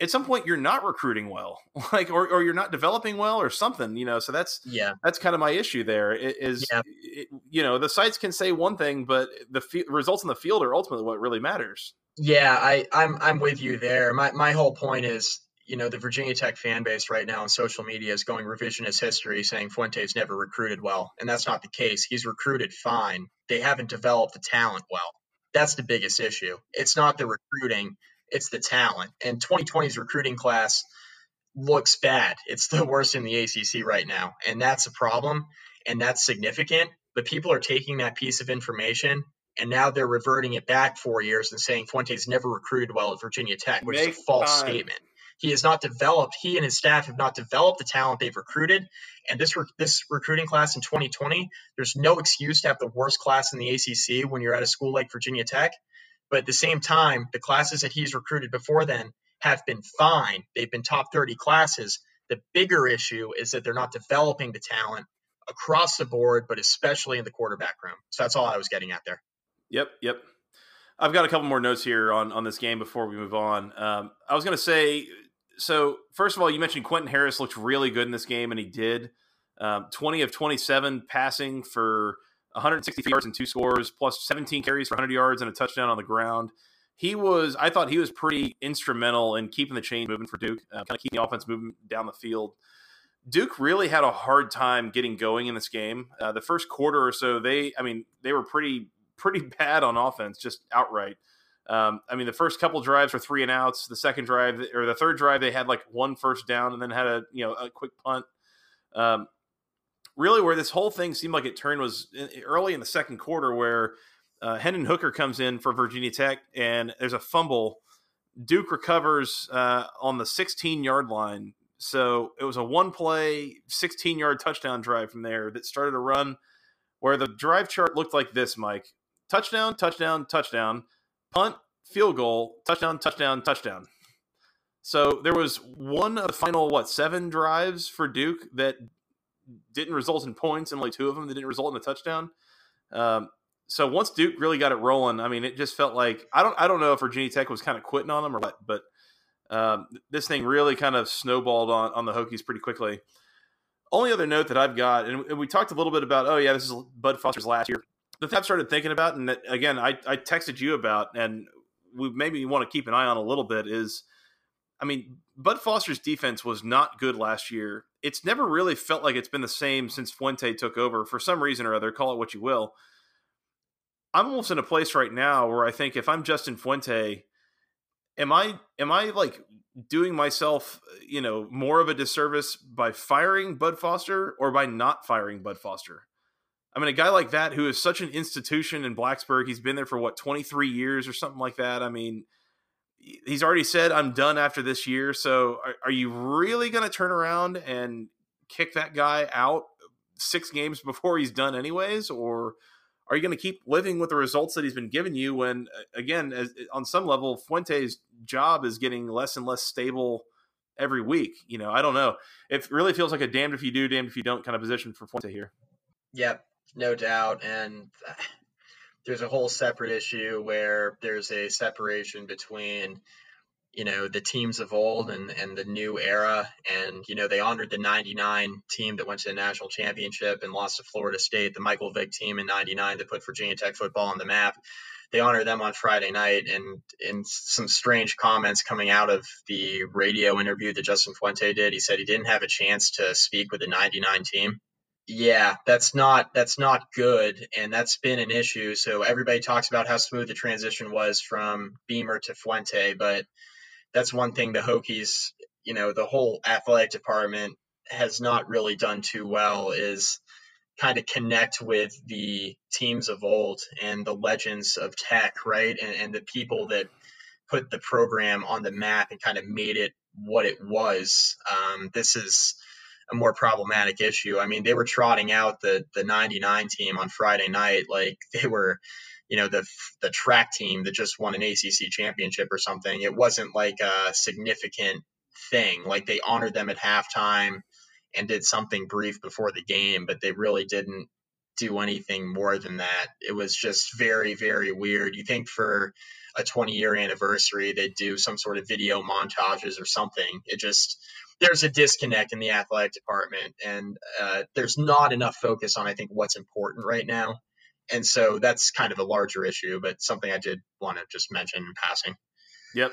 at some point you're not recruiting well, <laughs> like, or, or you're not developing well or something, you know? So that's, yeah, that's kind of my issue there is, yeah. it, you know, the sites can say one thing, but the f- results in the field are ultimately what really matters. Yeah, I, I'm I'm with you there. My my whole point is you know, the Virginia Tech fan base right now on social media is going revisionist history saying Fuente's never recruited well. And that's not the case. He's recruited fine. They haven't developed the talent well. That's the biggest issue. It's not the recruiting, it's the talent. And 2020's recruiting class looks bad. It's the worst in the ACC right now. And that's a problem. And that's significant. But people are taking that piece of information and now they're reverting it back four years and saying Fuente's never recruited well at Virginia Tech, which Make is a false time. statement. He has not developed. He and his staff have not developed the talent they've recruited. And this re- this recruiting class in 2020, there's no excuse to have the worst class in the ACC when you're at a school like Virginia Tech. But at the same time, the classes that he's recruited before then have been fine. They've been top 30 classes. The bigger issue is that they're not developing the talent across the board, but especially in the quarterback room. So that's all I was getting at there. Yep, yep. I've got a couple more notes here on on this game before we move on. Um, I was going to say so first of all, you mentioned Quentin Harris looked really good in this game, and he did. Um, 20 of 27 passing for 160 yards and two scores, plus 17 carries for 100 yards and a touchdown on the ground. He was, I thought he was pretty instrumental in keeping the chain moving for Duke, uh, kind of keeping the offense moving down the field. Duke really had a hard time getting going in this game. Uh, the first quarter or so, they, I mean, they were pretty, pretty <laughs> bad on offense, just outright. Um, I mean, the first couple drives were three and outs. The second drive or the third drive, they had like one first down and then had a you know a quick punt. Um, really, where this whole thing seemed like it turned was early in the second quarter, where uh, Hendon Hooker comes in for Virginia Tech and there's a fumble. Duke recovers uh, on the 16 yard line. So it was a one play, 16 yard touchdown drive from there that started a run where the drive chart looked like this, Mike touchdown, touchdown, touchdown punt, field goal, touchdown, touchdown, touchdown. So there was one of the final what seven drives for Duke that didn't result in points, and only two of them that didn't result in a touchdown. Um, so once Duke really got it rolling, I mean, it just felt like I don't I don't know if Virginia Tech was kind of quitting on them or what, but um, this thing really kind of snowballed on on the Hokies pretty quickly. Only other note that I've got, and we talked a little bit about, oh yeah, this is Bud Foster's last year the thing I've started thinking about, and that, again, I, I texted you about, and we maybe want to keep an eye on a little bit is, I mean, Bud Foster's defense was not good last year. It's never really felt like it's been the same since Fuente took over for some reason or other. Call it what you will. I'm almost in a place right now where I think if I'm Justin Fuente, am I am I like doing myself, you know, more of a disservice by firing Bud Foster or by not firing Bud Foster? I mean, a guy like that who is such an institution in Blacksburg, he's been there for what, 23 years or something like that. I mean, he's already said, I'm done after this year. So are, are you really going to turn around and kick that guy out six games <laughs> before he's done, anyways? Or are you going to keep living with the results that he's been giving you when, again, as, on some level, Fuente's job is getting less and less stable every week? You know, I don't know. It really feels like a damned if you do, damned if you don't kind of position for Fuente here. Yep, no doubt. And uh, there's a whole separate issue where there's a separation between you know the teams of old and and the new era. And you know they honored the 99 team that went to the national championship and lost to Florida State the Michael Vick team in 99 that put Virginia Tech football on the map. They honored them on Friday night and in some strange comments coming out of the radio interview that Justin Fuente did. He said he didn't have a chance to speak with the 99 team yeah, that's not that's not good, and that's been an issue. So everybody talks about how smooth the transition was from Beamer to Fuente, but that's one thing the Hokies, you know, the whole athletic department has not really done too well is kind of connect with the teams of old and the legends of tech, right? And, and the people that put the program on the map and kind of made it what it was. Um, this is a more problematic issue. I mean, they were trotting out the the 99 team on Friday night like <laughs> they were, you know, the the track team that just won an ACC championship or something. It wasn't like a significant thing. Like they honored them at halftime and did something brief before the game, but they really didn't do anything more than that. It was just very very weird. You think for a 20 year anniversary they'd do some sort of video montages or something. It just there's a disconnect in the athletic department, and uh, there's not enough focus on I think what's important right now, and so that's kind of a larger issue, but something I did want to just mention in passing. Yep.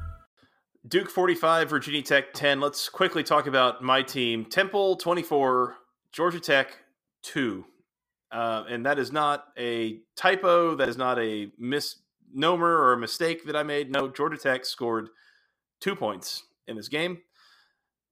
Duke 45, Virginia Tech 10. Let's quickly talk about my team. Temple 24, Georgia Tech 2. Uh, and that is not a typo. That is not a misnomer or a mistake that I made. No, Georgia Tech scored two points in this game.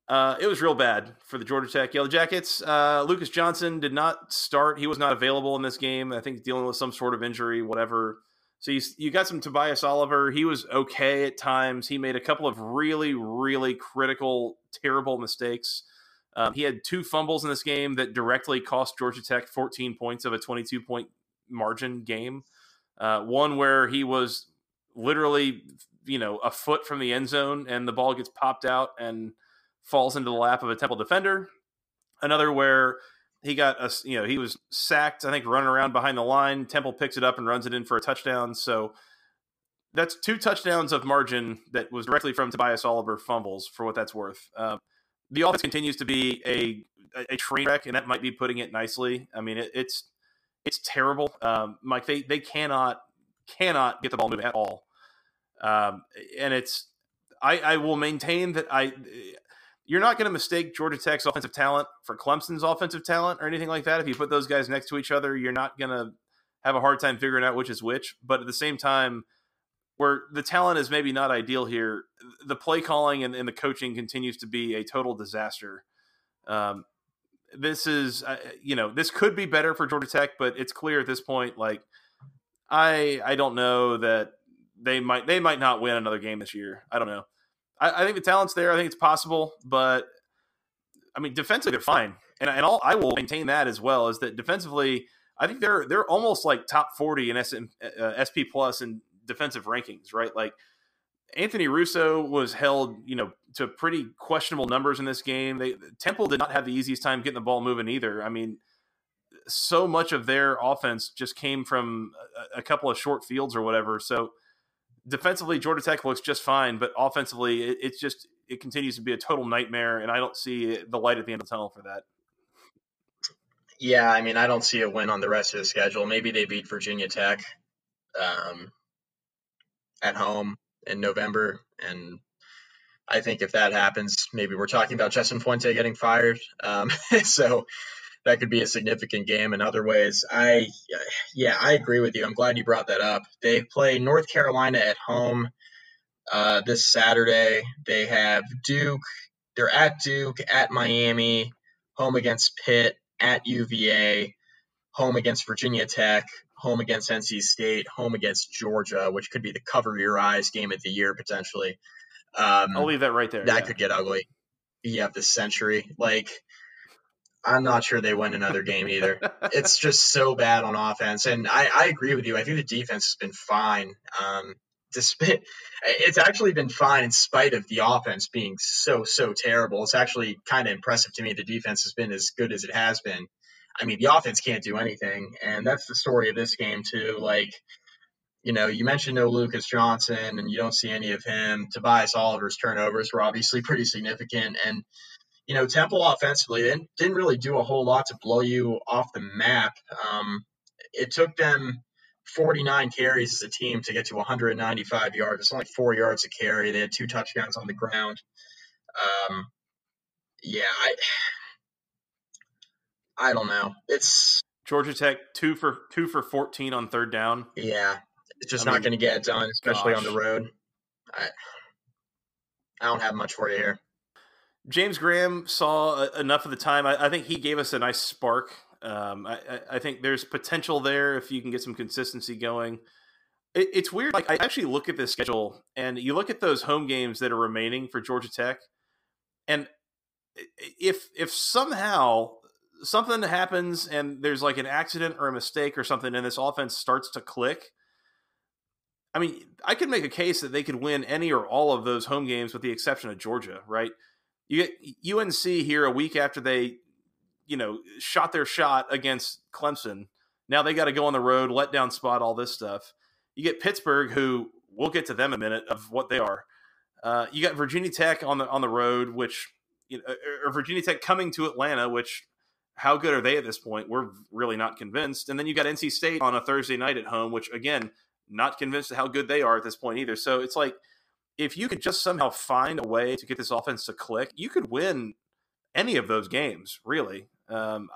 Uh, it was real bad for the Georgia Tech Yellow Jackets. Uh, Lucas Johnson did not start. He was not available in this game. I think dealing with some sort of injury, whatever. So you, you got some Tobias Oliver. He was okay at times. He made a couple of really, really critical, terrible mistakes. Um, he had two fumbles in this game that directly cost Georgia Tech 14 points of a 22 point margin game. Uh, one where he was literally, you know, a foot from the end zone and the ball gets popped out and falls into the lap of a Temple defender. Another where he got a you know he was sacked i think running around behind the line. Temple picks it up and runs it in for a touchdown. So that's two touchdowns of margin that was directly from tobias oliver fumbles for what that's worth. Uh, the offense continues to be a a train wreck and that might be putting it nicely. I mean it, it's it's terrible. Um, mike they they cannot cannot get the ball moving at all. Um, and it's I, I will maintain that I you're not going to mistake Georgia Tech's offensive talent for Clemson's offensive talent or anything like that. If you put those guys next to each other, you're not going to have a hard time figuring out which is which. But at the same time, where the talent is maybe not ideal here, the play calling and, and the coaching continues to be a total disaster. Um, this is, uh, you know, this could be better for Georgia Tech, but it's clear at this point, like, I I don't know that they might they might not win another game this year. I don't know. I, I, think the talent's there. I think it's possible, but I mean, defensively they're fine, and and I'll, I will maintain that as well. Is that defensively, I think they're they're almost like top forty in SM, uh, SP plus and defensive rankings, right? Like Anthony Russo was held, you know, to pretty questionable numbers in this game. They Temple did not have the easiest time getting the ball moving either. I mean, so much of their offense just came from a, a couple of short fields or whatever. So defensively, Georgia Tech looks just fine, but offensively, it, it's just it continues to be a total nightmare, and I don't see the light at the end of the tunnel for that. Yeah, I mean, I don't see a win on the rest of the schedule. Maybe they beat Virginia Tech um, at home in November, and I think if that happens, maybe we're talking about Justin Fuente getting fired. Um, <laughs> so that could be a significant game in other ways. I, yeah, I agree with you. I'm glad you brought that up. They play North Carolina at home uh, this Saturday. They have Duke. They're at Duke, at Miami, home against Pitt, at UVA, home against Virginia Tech, home against NC State, home against Georgia, which could be the cover your eyes game of the year potentially. Um, I'll leave that right there. That yeah. could get ugly. You have the century. Like, I'm not sure they win another game either. it's <laughs> just so bad on offense. And I, I agree with you. I think the defense has been fine. Um, despite it's actually been fine in spite of the offense being so so terrible. It's actually kind of impressive to me the defense has been as good as it has been. I mean, the offense can't do anything, and that's the story of this game too. Like, you know, you mentioned no Lucas Johnson, and you don't see any of him. Tobias Oliver's turnovers were obviously pretty significant, and you know, Temple offensively didn't, didn't really do a whole lot to blow you off the map. Um, it took them 49 carries as a team to get to 195 yards. It's only four yards a carry. They had two touchdowns on the ground. Um, yeah, I, I don't know. It's Georgia Tech two for two for 14 on third down. Yeah, it's just I not going to get it done, especially gosh. on the road. I, I don't have much for you here. James Graham saw enough of the time. I, I think he gave us a nice spark um, I, I, think there's potential there if you can get some consistency going. It, it's weird. Like I actually look at this schedule, and you look at those home games that are remaining for Georgia Tech, and if if somehow something happens and there's like an accident or a mistake or something, and this offense starts to click. I mean, I could make a case that they could win any or all of those home games with the exception of Georgia, right? You get UNC here a week after they you know, shot their shot against Clemson. Now they got to go on the road, let down spot, all this stuff. You get Pittsburgh, who we'll get to them a minute of what they are. Uh, you got Virginia Tech on the on the road, which you know, or Virginia Tech coming to Atlanta, which how good are they at this point? We're really not convinced. And then you got NC State on a Thursday night at home, which again, not convinced of how good they are at this point either. So it's like if you could just somehow find a way to get this offense to click, you could win any of those games, really. Um,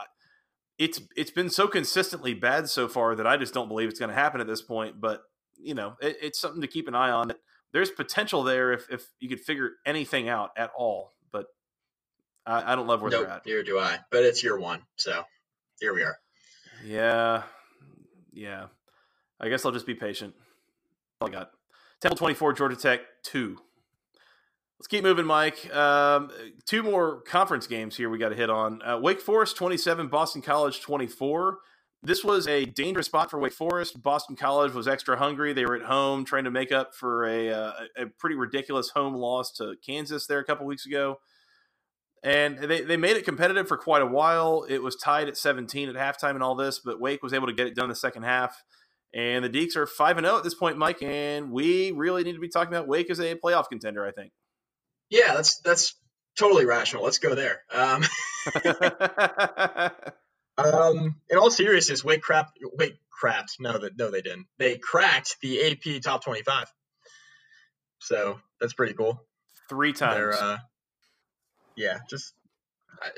it's it's been so consistently bad so far that I just don't believe it's going to happen at this point. But you know, it, it's something to keep an eye on. There's potential there if if you could figure anything out at all. But I, I don't love where nope, they're at. Neither do I. But it's year one, so here we are. Yeah, yeah. I guess I'll just be patient. All I got. Temple 24, Georgia Tech 2. Let's keep moving, Mike. Um, two more conference games here we got to hit on. Uh, Wake Forest 27, Boston College 24. This was a dangerous spot for Wake Forest. Boston College was extra hungry. They were at home trying to make up for a, uh, a pretty ridiculous home loss to Kansas there a couple weeks ago. And they, they made it competitive for quite a while. It was tied at 17 at halftime and all this, but Wake was able to get it done in the second half. And the Deacs are 5 0 at this point, Mike. And we really need to be talking about Wake as a playoff contender, I think. Yeah, that's that's totally rational. Let's go there. Um, <laughs> um, in all seriousness, Wake crap, Wake crapped. No, that no, they didn't. They cracked the AP top twenty-five. So that's pretty cool. Three times. Uh, yeah, just I,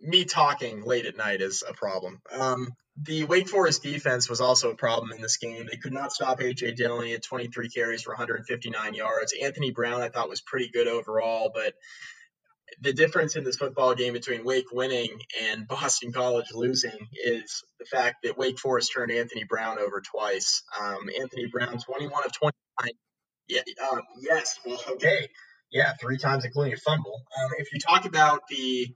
me talking late at night is a problem. Um, the Wake Forest defense was also a problem in this game. They could not stop AJ Dillon. He had 23 carries for 159 yards. Anthony Brown, I thought, was pretty good overall, but the difference in this football game between Wake winning and Boston College losing is the fact that Wake Forest turned Anthony Brown over twice. Um, Anthony Brown, 21 of 29. Yeah, um, yes, well, okay. Yeah, three times, including a fumble. Um, if you talk about the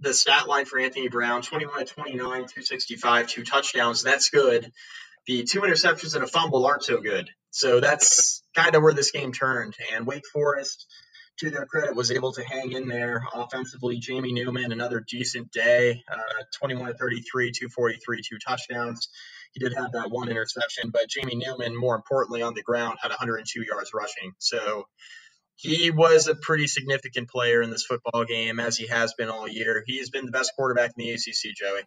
the stat line for Anthony Brown 21 to 29, 265, two touchdowns. That's good. the two interceptions and a fumble aren't so good. So that's kind of where this game turned. And Wake Forest, to their credit, was able to hang in there offensively. Jamie Newman, another decent day, uh, 21 to 33, 243, two touchdowns. He did have that one interception, but Jamie Newman, more importantly, on the ground, had 102 yards rushing. So he was a pretty significant player in this football game, as he has been all year. He's been the best quarterback in the ACC, Joey.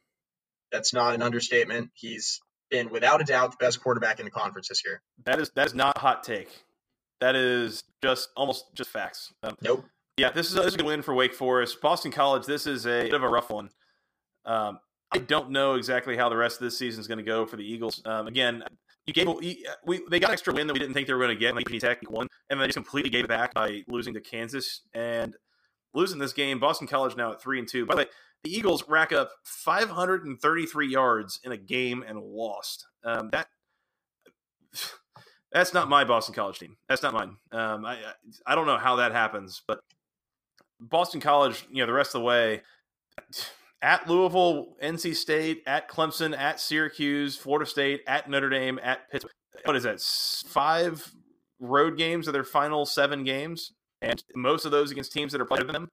That's not an understatement. He's been, without a doubt, the best quarterback in the conference this year. That is that is not a hot take. That is just almost just facts. Um, nope. Yeah, this is, a, this is a good win for Wake Forest. Boston College, this is a bit of a rough one. Um, I don't know exactly how the rest of this season is going to go for the Eagles. Um, again, you gave we they got an extra win that we didn't think they were going to get. Like Tech won, and they just completely gave it back by losing to Kansas and losing this game. Boston College now at three and two. By the way, the Eagles rack up 533 yards in a game and lost. Um, that <sighs> that's not my Boston College team. That's not mine. Um, I I don't know how that happens, but Boston College, you know, the rest of the way at Louisville, NC State, at Clemson, at Syracuse, Florida State, at Notre Dame, at Pittsburgh. What is that? Five road games of their final seven games, and most of those against teams that are playing them.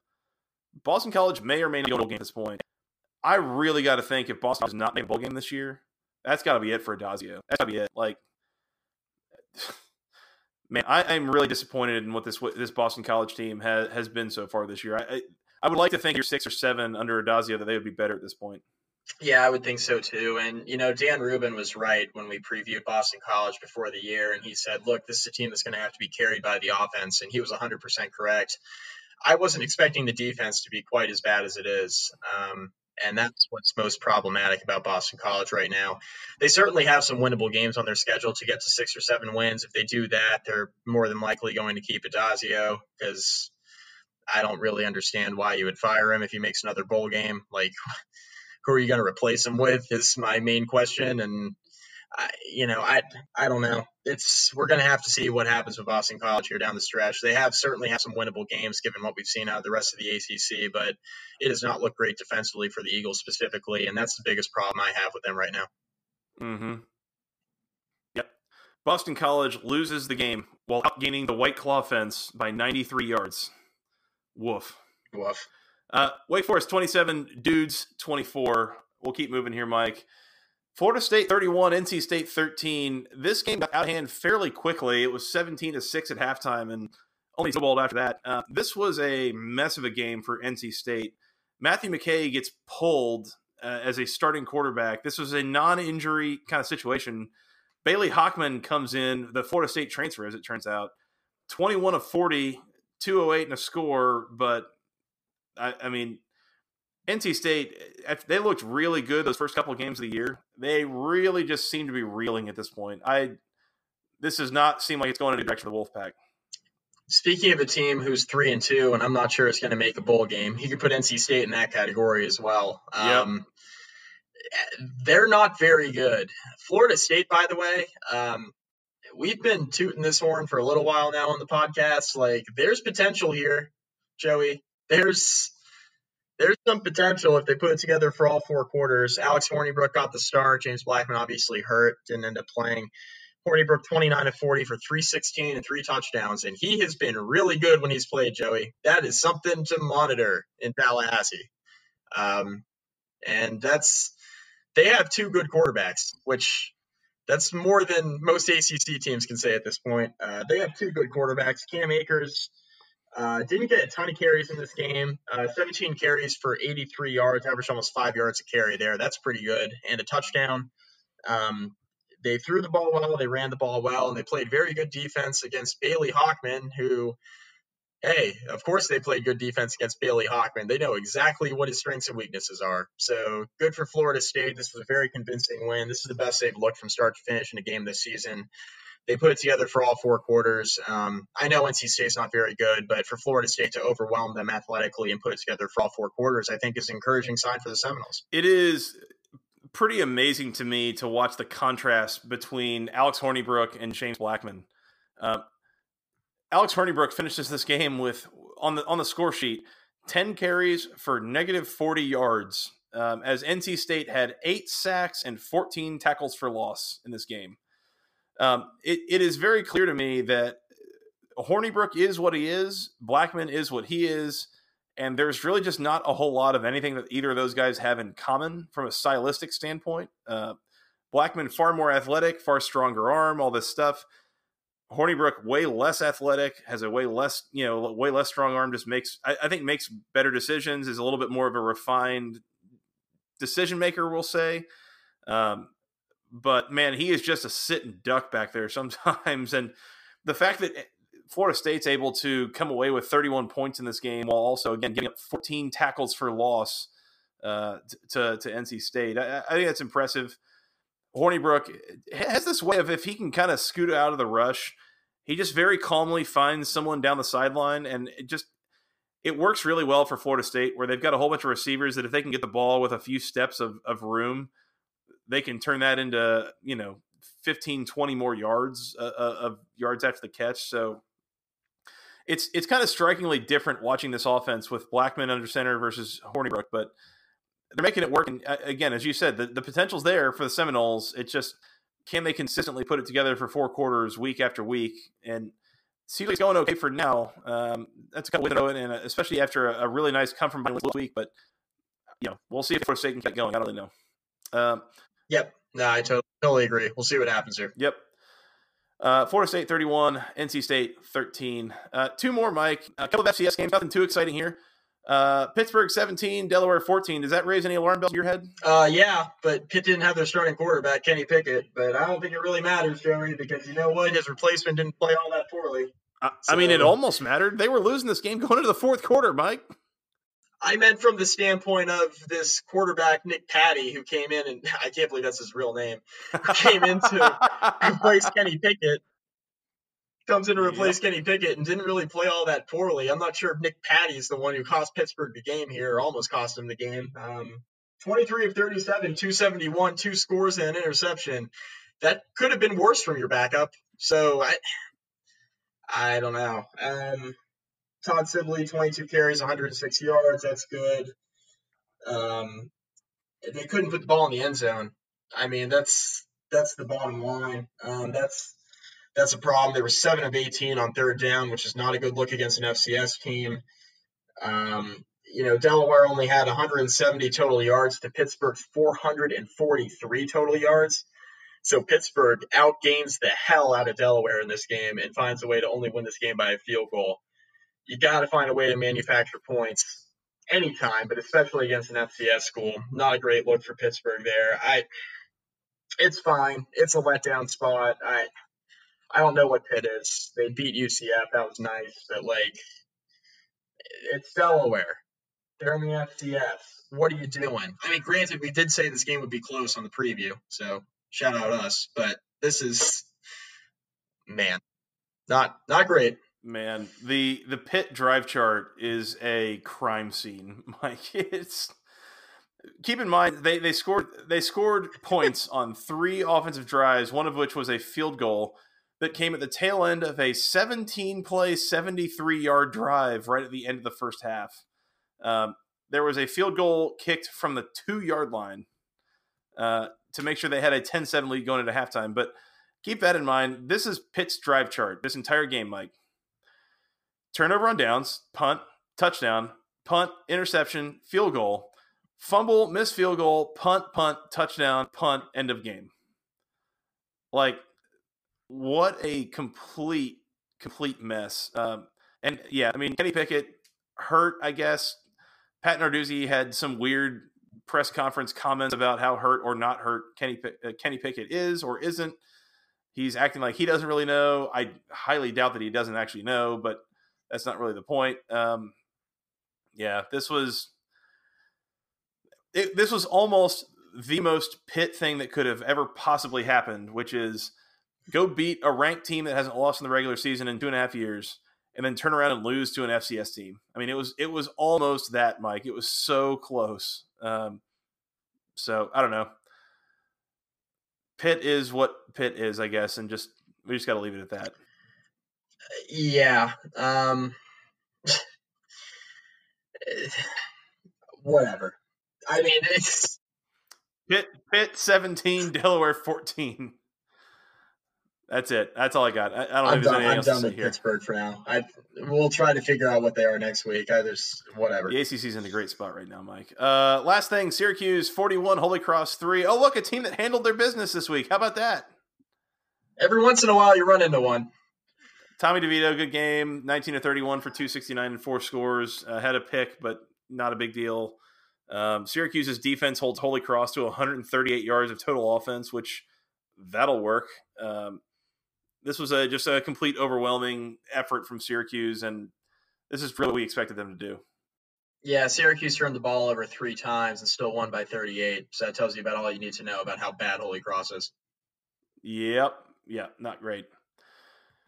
Boston College may or may not to a bowl game at this point. I really got to think if Boston does not make a bowl game this year, that's got to be it for Addazio. That's got to be it. Like, <sighs> man, I, am really disappointed in what this this Boston College team has has been so far this year. I, I I would like to think you're six or seven under Addazio that they would be better at this point. Yeah, I would think so too. And, you know, Dan Rubin was right when we previewed Boston College before the year. And he said, look, this is a team that's going to have to be carried by the offense. And he was 100% correct. I wasn't expecting the defense to be quite as bad as it is. Um, and that's what's most problematic about Boston College right now. They certainly have some winnable games on their schedule to get to six or seven wins. If they do that, they're more than likely going to keep Addazio because I don't really understand why you would fire him if he makes another bowl game. Like, <laughs> who are you going to replace him with? Is my main question. And I, you know, I I don't know. It's we're going to have to see what happens with Boston College here down the stretch. They have certainly have some winnable games given what we've seen out of the rest of the ACC, but it does not look great defensively for the Eagles specifically, and that's the biggest problem I have with them right now. Mm-hmm. Yep. Boston College loses the game while outgaining the White Claw fence by 93 yards. Woof. Woof. Uh, Wake Forest 27, Dudes 24. We'll keep moving here, Mike. Florida State 31, NC State 13. This game got out of hand fairly quickly. It was 17 to 6 at halftime and only snowballed after that. Uh, this was a mess of a game for NC State. Matthew McKay gets pulled uh, as a starting quarterback. This was a non injury kind of situation. Bailey Hockman comes in, the Florida State transfer, as it turns out. 21 of 40, 208 and a score, but I, I mean, NC State, eh, they looked really good those first couple of games of the year. They really just seem to be reeling at this point. I this does not seem like it's going in the direction of the Wolfpack. Speaking of a team who's three and two, and I'm not sure it's going to make a bowl game, you could put NC State in that category as well. Um. They're not very good. Florida State, by the way, um, we've been tooting this horn for a little while now on the podcast. Like, there's potential here, Joey. There's there's some potential if they put it together for all four quarters. Alex Hornibrook got the start. James Blackman obviously hurt, didn't end up playing. Hornibrook 29 of 40 for 316 and three touchdowns, and he has been really good when he's played. Joey, that is something to monitor in Tallahassee. Um, and that's they have two good quarterbacks, which that's more than most ACC teams can say at this point. Uh, they have two good quarterbacks. Cam Akers uh, didn't get a ton of carries in this game. Uh, 17 carries for 83 yards, averaged almost five yards a carry there. That's pretty good, and a touchdown. Um, they threw the ball well, they ran the ball well, and they played very good defense against Bailey Hockman, who hey, of course they played good defense against Bailey Hockman. They know exactly what his strengths and weaknesses are. So good for Florida State. This was a very convincing win. This is the best they've looked from start to finish in a game this season. They put it together for all four quarters. Um, I know NC State's not very good, but for Florida State to overwhelm them athletically and put it together for all four quarters, I think is an encouraging sign for the Seminoles. It is pretty amazing to me to watch the contrast between Alex Hornibrook and James Blackman. Uh, Alex Hornibrook finishes this game with on the on the score sheet ten carries for negative forty yards. um, as NC State had eight sacks and 14 tackles for loss in this game. Um, it, it is very clear to me that Hornibrook is what he is, Blackman is what he is, and there's really just not a whole lot of anything that either of those guys have in common from a stylistic standpoint. Uh, Blackman far more athletic, far stronger arm, all this stuff. Hornibrook way less athletic, has a way less, you know, way less strong arm. Just makes, I, I think, makes better decisions. Is a little bit more of a refined decision maker, we'll say. Um, but man, he is just a sitting duck back there <laughs> sometimes. And the fact that Florida State's able to come away with 31 points in this game while also again getting up 14 tackles for loss uh, to to NC State, I, I think that's impressive. Hornibrook has this way of if he can kind of scoot out of the rush, he just very calmly finds someone down the sideline, and it just it works really well for Florida State, where they've got a whole bunch of receivers that if they can get the ball with a few steps of, of room, they can turn that into you know 15, 20 more yards uh, uh, of yards after the catch. So it's it's kind of strikingly different watching this offense with Blackman under center versus Hornibrook, but they're making it work. And uh, again, as you said, the, the potential's there for the Seminoles. It's just can they consistently put it together for four quarters, week after week, and seems like it's going okay for now. Um, that's a couple window, and uh, especially after a, a, really nice come from last week. But you know, we'll see if Florida State can get going. I don't really know. Um, yep, no, I totally, totally agree. We'll see what happens here. Yep. Uh, Florida State 31, NC State 13. Uh, two more, Mike. A couple of FCS games, nothing too exciting here. Uh, Pittsburgh 17, Delaware 14. Does that raise any alarm bells in your head? Uh, yeah, but Pitt didn't have their starting quarterback, Kenny Pickett. But I don't think it really matters, Joey, because you know what? His replacement didn't play all that poorly. I, so, I mean, it almost mattered. They were losing this game going into the fourth quarter, Mike. I meant from the standpoint of this quarterback, Nick Patti, who came in, and <laughs> I can't believe that's his real name, <laughs> came in to <laughs> replace Kenny Pickett comes in to replace Kenny Pickett and didn't really play all that poorly. I'm not sure if Nick Patti is the one who cost Pittsburgh the game here, or almost cost him the game. Um, 23 of 37, 271, two scores and an interception. That could have been worse from your backup. So I, I don't know. Um, Todd Sibley, 22 carries, 106 yards. That's good. Um, they couldn't put the ball in the end zone. I mean, that's that's the bottom line. Um, that's that's a problem. They were seven of 18 on third down, which is not a good look against an FCS team. Um, you know, Delaware only had 170 total yards to Pittsburgh's 443 total yards. So Pittsburgh outgains the hell out of Delaware in this game and finds a way to only win this game by a field goal. You got to find a way to manufacture points anytime, but especially against an FCS school. Not a great look for Pittsburgh there. I, it's fine. It's a letdown spot. I, I don't know what Pitt is. They beat UCF. That was nice, but like, it's Delaware. They're in the FCS. What are you doing? I mean, granted, we did say this game would be close on the preview, so shout out us. But this is, man, not not great. Man, the the Pitt drive chart is a crime scene, <laughs> Mike. It's keep in mind they they scored they scored points on three offensive drives, one of which was a field goal that came at the tail end of a 17 play, 73 yard drive right at the end of the first half. Um, there was a field goal kicked from the two yard line uh, to make sure they had a 10 7 lead going into halftime. But keep that in mind. This is Pitt's drive chart this entire game, Mike. Turnover on downs, punt, touchdown, punt, interception, field goal, fumble, miss field goal, punt, punt, touchdown, punt, end of game. Like what a complete complete mess. Um, and yeah, I mean Kenny Pickett hurt, I guess. Pat Narduzzi had some weird press conference comments about how hurt or not hurt Kenny uh, Kenny Pickett is or isn't. He's acting like he doesn't really know. I highly doubt that he doesn't actually know, but that's not really the point. Um, yeah, this was it, this was almost the most Pitt thing that could have ever possibly happened, which is go beat a ranked team that hasn't lost in the regular season in two and a half years, and then turn around and lose to an FCS team. I mean, it was it was almost that, Mike. It was so close. Um, so I don't know. Pitt is what Pitt is, I guess, and just we just got to leave it at that. Yeah. Um, <sighs> whatever. I mean, it's Pitt, Pitt 17, Delaware 14. That's it. That's all I got. I, I don't I'm think there's anything I'm else done to with here. Pittsburgh for now. I we'll try to figure out what they are next week. I just whatever. The ACC's in a great spot right now, Mike. Uh, last thing, Syracuse 41, Holy Cross 3. Oh, look, a team that handled their business this week. How about that? Every once in a while, you run into one. Tommy DeVito, good game. 19 to 31 for 269 and four scores. Uh, had a pick, but not a big deal. Um, Syracuse's defense holds Holy Cross to 138 yards of total offense, which that'll work. Um, this was a just a complete overwhelming effort from Syracuse, and this is really what we expected them to do. Yeah, Syracuse turned the ball over three times and still won by 38. So that tells you about all you need to know about how bad Holy Cross is. Yep. Yeah, not great.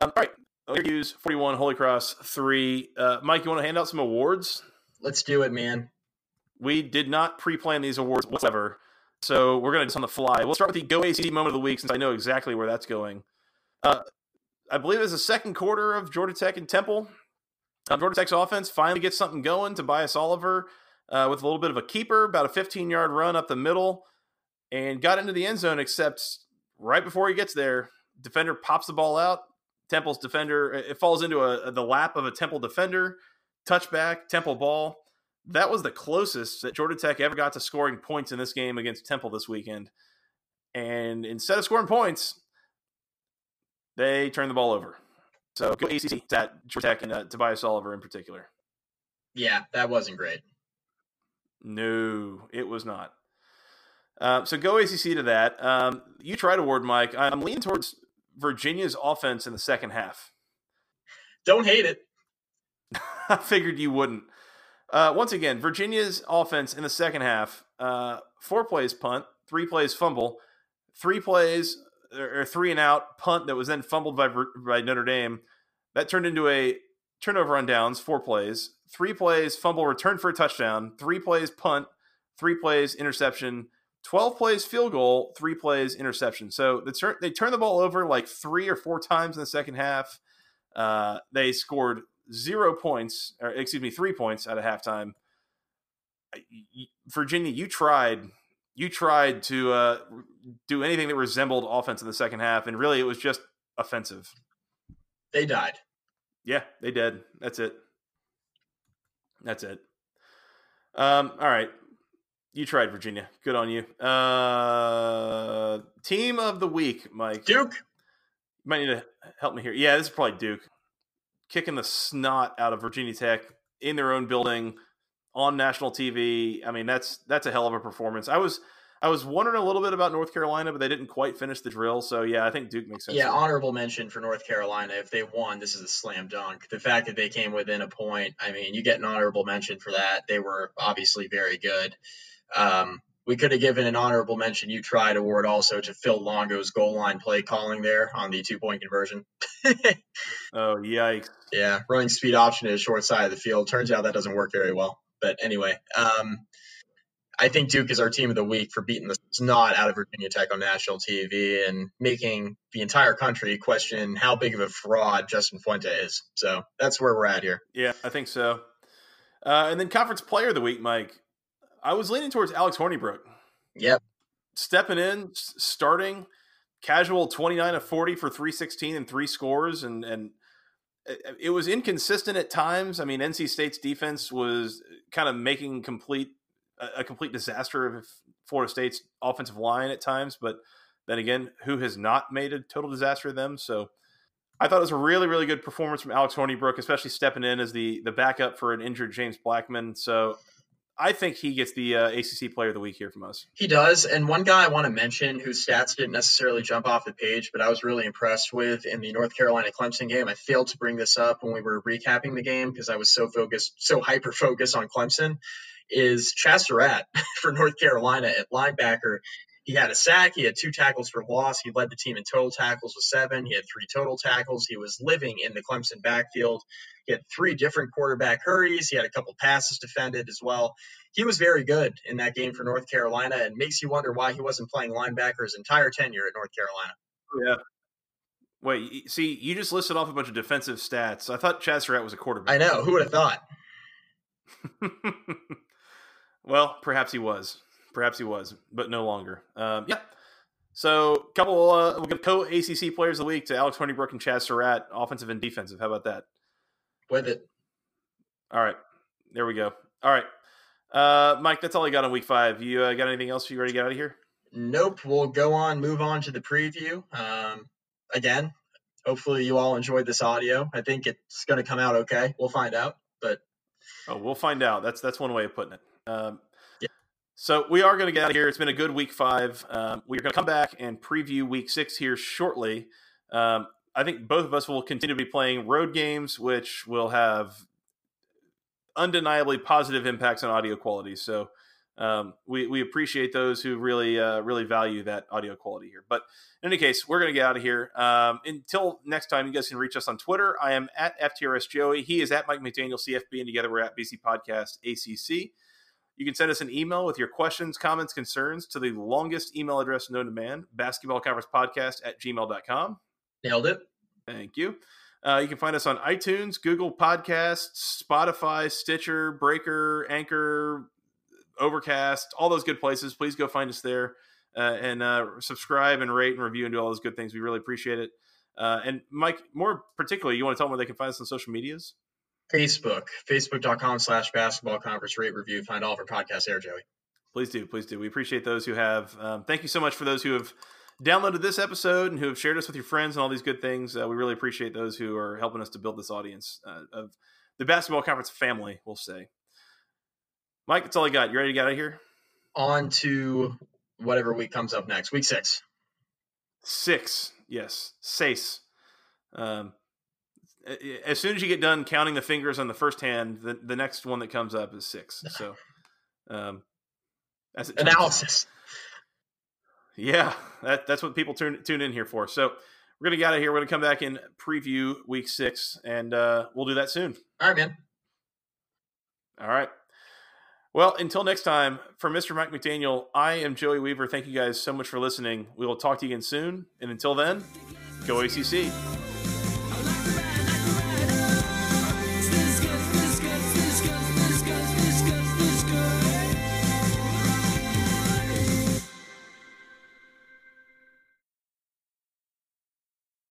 Um, all right. Syracuse 41, Holy Cross 3. Uh, Mike, you want to hand out some awards? Let's do it, man. We did not pre plan these awards whatsoever. So we're going to do this on the fly. We'll start with the Go ACC moment of the week since I know exactly where that's going. Uh, I believe it's the second quarter of Georgia Tech and Temple. Uh, Georgia Tech's offense finally gets something going. Tobias Oliver uh, with a little bit of a keeper, about a 15 yard run up the middle, and got into the end zone, except right before he gets there, defender pops the ball out. Temple's defender, it falls into a, the lap of a Temple defender, touchback, Temple ball. That was the closest that Georgia Tech ever got to scoring points in this game against Temple this weekend. And instead of scoring points, they turned the ball over. So go ACC at Georgia Tech and uh, Tobias Oliver in particular. Yeah, that wasn't great. No, it was not. Uh, so go ACC to that. Um, you tried award, Mike. I'm leaning towards Virginia's offense in the second half. Don't hate it. <laughs> I figured you wouldn't. Uh, once again, Virginia's offense in the second half: uh, four plays punt, three plays fumble, three plays or three and out punt that was then fumbled by by Notre Dame. That turned into a turnover on downs, four plays, three plays fumble, return for a touchdown, three plays punt, three plays interception, twelve plays field goal, three plays interception. So they turn they turned the ball over like three or four times in the second half. Uh, they scored zero points, or excuse me, three points at a halftime. Virginia, you tried, you tried to uh, do anything that resembled offense in the second half, and really it was just offensive. They died. Yeah, they did. That's it. That's it. Um, all right. You tried, Virginia. Good on you. Uh, team of the week, Mike. Duke. You might need to help me here. Yeah, this is probably Duke. Kicking the snot out of Virginia Tech in their own building on national TV. I mean, that's that's a hell of a performance. I was I was wondering a little bit about North Carolina, but they didn't quite finish the drill. So yeah, I think Duke makes sense. Yeah, honorable mention for North Carolina. If they won, this is a slam dunk. The fact that they came within a point, I mean, you get an honorable mention for that. They were obviously very good. Um, we could have given an honorable mention you tried award also to Phil Longo's goal line play calling there on the two point conversion. <laughs> oh yikes! Yeah, running speed option to the short side of the field. Turns out that doesn't work very well. But anyway, um, I think Duke is our team of the week for beating the snot out of Virginia Tech on national TV and making the entire country question how big of a fraud Justin Fuente is. So that's where we're at here. Yeah, I think so. Uh, and then conference player of the week, Mike. I was leaning towards Alex Hornibrook. Yep. Stepping in, starting, casual 29 of 40 for 316 and three scores. And, and Uh, uh, it was inconsistent at times. I mean, NC State's defense was uh, kind of making complete a complete disaster of Florida State's offensive line at times. But then again, who has not made a total disaster of them? So I thought it was a really, really good performance from Alex Hornibrook, especially stepping in as the the backup for an injured James Blackman. So I think he gets the uh, ACC Player of the Week here from us. He does, and one guy I want to mention whose stats didn't necessarily jump off the page, but I was really impressed with in the North Carolina Clemson game. I failed to bring this up when we were recapping the game because I was so focused, so hyper focused on Clemson. Is Chaz Surratt <laughs> for North Carolina at linebacker? He had a sack. He had two tackles for loss. He led the team in total tackles with seven. He had three total tackles. He was living in the Clemson backfield. He had three different quarterback hurries. He had a couple passes defended as well. He was very good in that game for North Carolina and makes you wonder why he wasn't playing linebacker his entire tenure at North Carolina. Yeah. Wait, see, you just listed off a bunch of defensive stats. I thought Chaz Surratt was a quarterback. I know. Who would have thought? <laughs> Well, perhaps he was. Perhaps he was, but no longer. Um, yeah. So, couple uh, we'll give co ACC players of the week to Alex Hornibrook and Chaz Surratt, offensive and defensive. How about that? With it. All right, there we go. All right, uh, Mike, that's all I got on week five. You uh, got anything else? You ready to get out of here? Nope. We'll go on, move on to the preview. Um, again, hopefully you all enjoyed this audio. I think it's going to come out okay. We'll find out, but oh, we'll find out. That's that's one way of putting it. Um, yeah. So we are going to get out of here. It's been a good week five. Um, we're going to come back and preview week six here shortly. Um, I think both of us will continue to be playing road games, which will have undeniably positive impacts on audio quality. So um, we, we appreciate those who really uh, really value that audio quality here. But in any case, we're going to get out of here. Um, until next time, you guys can reach us on Twitter. I am at FTRS Joey. He is at Mike McDaniel CFB, and together we're at BC Podcast ACC. You can send us an email with your questions, comments, concerns to the longest email address known to man, basketball conference podcast at gmail.com. Nailed it. Thank you. Uh, you can find us on iTunes, Google Podcasts, Spotify, Stitcher, Breaker, Anchor, Overcast, all those good places. Please go find us there uh, and uh, subscribe and rate and review and do all those good things. We really appreciate it. Uh, and Mike, more particularly, you want to tell them where they can find us on social medias? Facebook, facebook.com slash basketball conference rate review. Find all of our podcasts there, Joey. Please do. Please do. We appreciate those who have. Um, thank you so much for those who have downloaded this episode and who have shared us with your friends and all these good things. Uh, we really appreciate those who are helping us to build this audience uh, of the basketball conference family, we'll say. Mike, that's all I got. You ready to get out of here? On to whatever week comes up next. Week six. Six. Yes. Sace. Um, as soon as you get done counting the fingers on the first hand, the, the next one that comes up is six. <laughs> So, um, analysis. Yeah, that, that's what people tune tune in here for. So we're gonna get out of here. We're gonna come back and preview week six, and uh, we'll do that soon. All right, man. All right. Well, until next time, for Mr. Mike McDaniel, I am Joey Weaver. Thank you guys so much for listening. We will talk to you again soon. And until then, go ACC.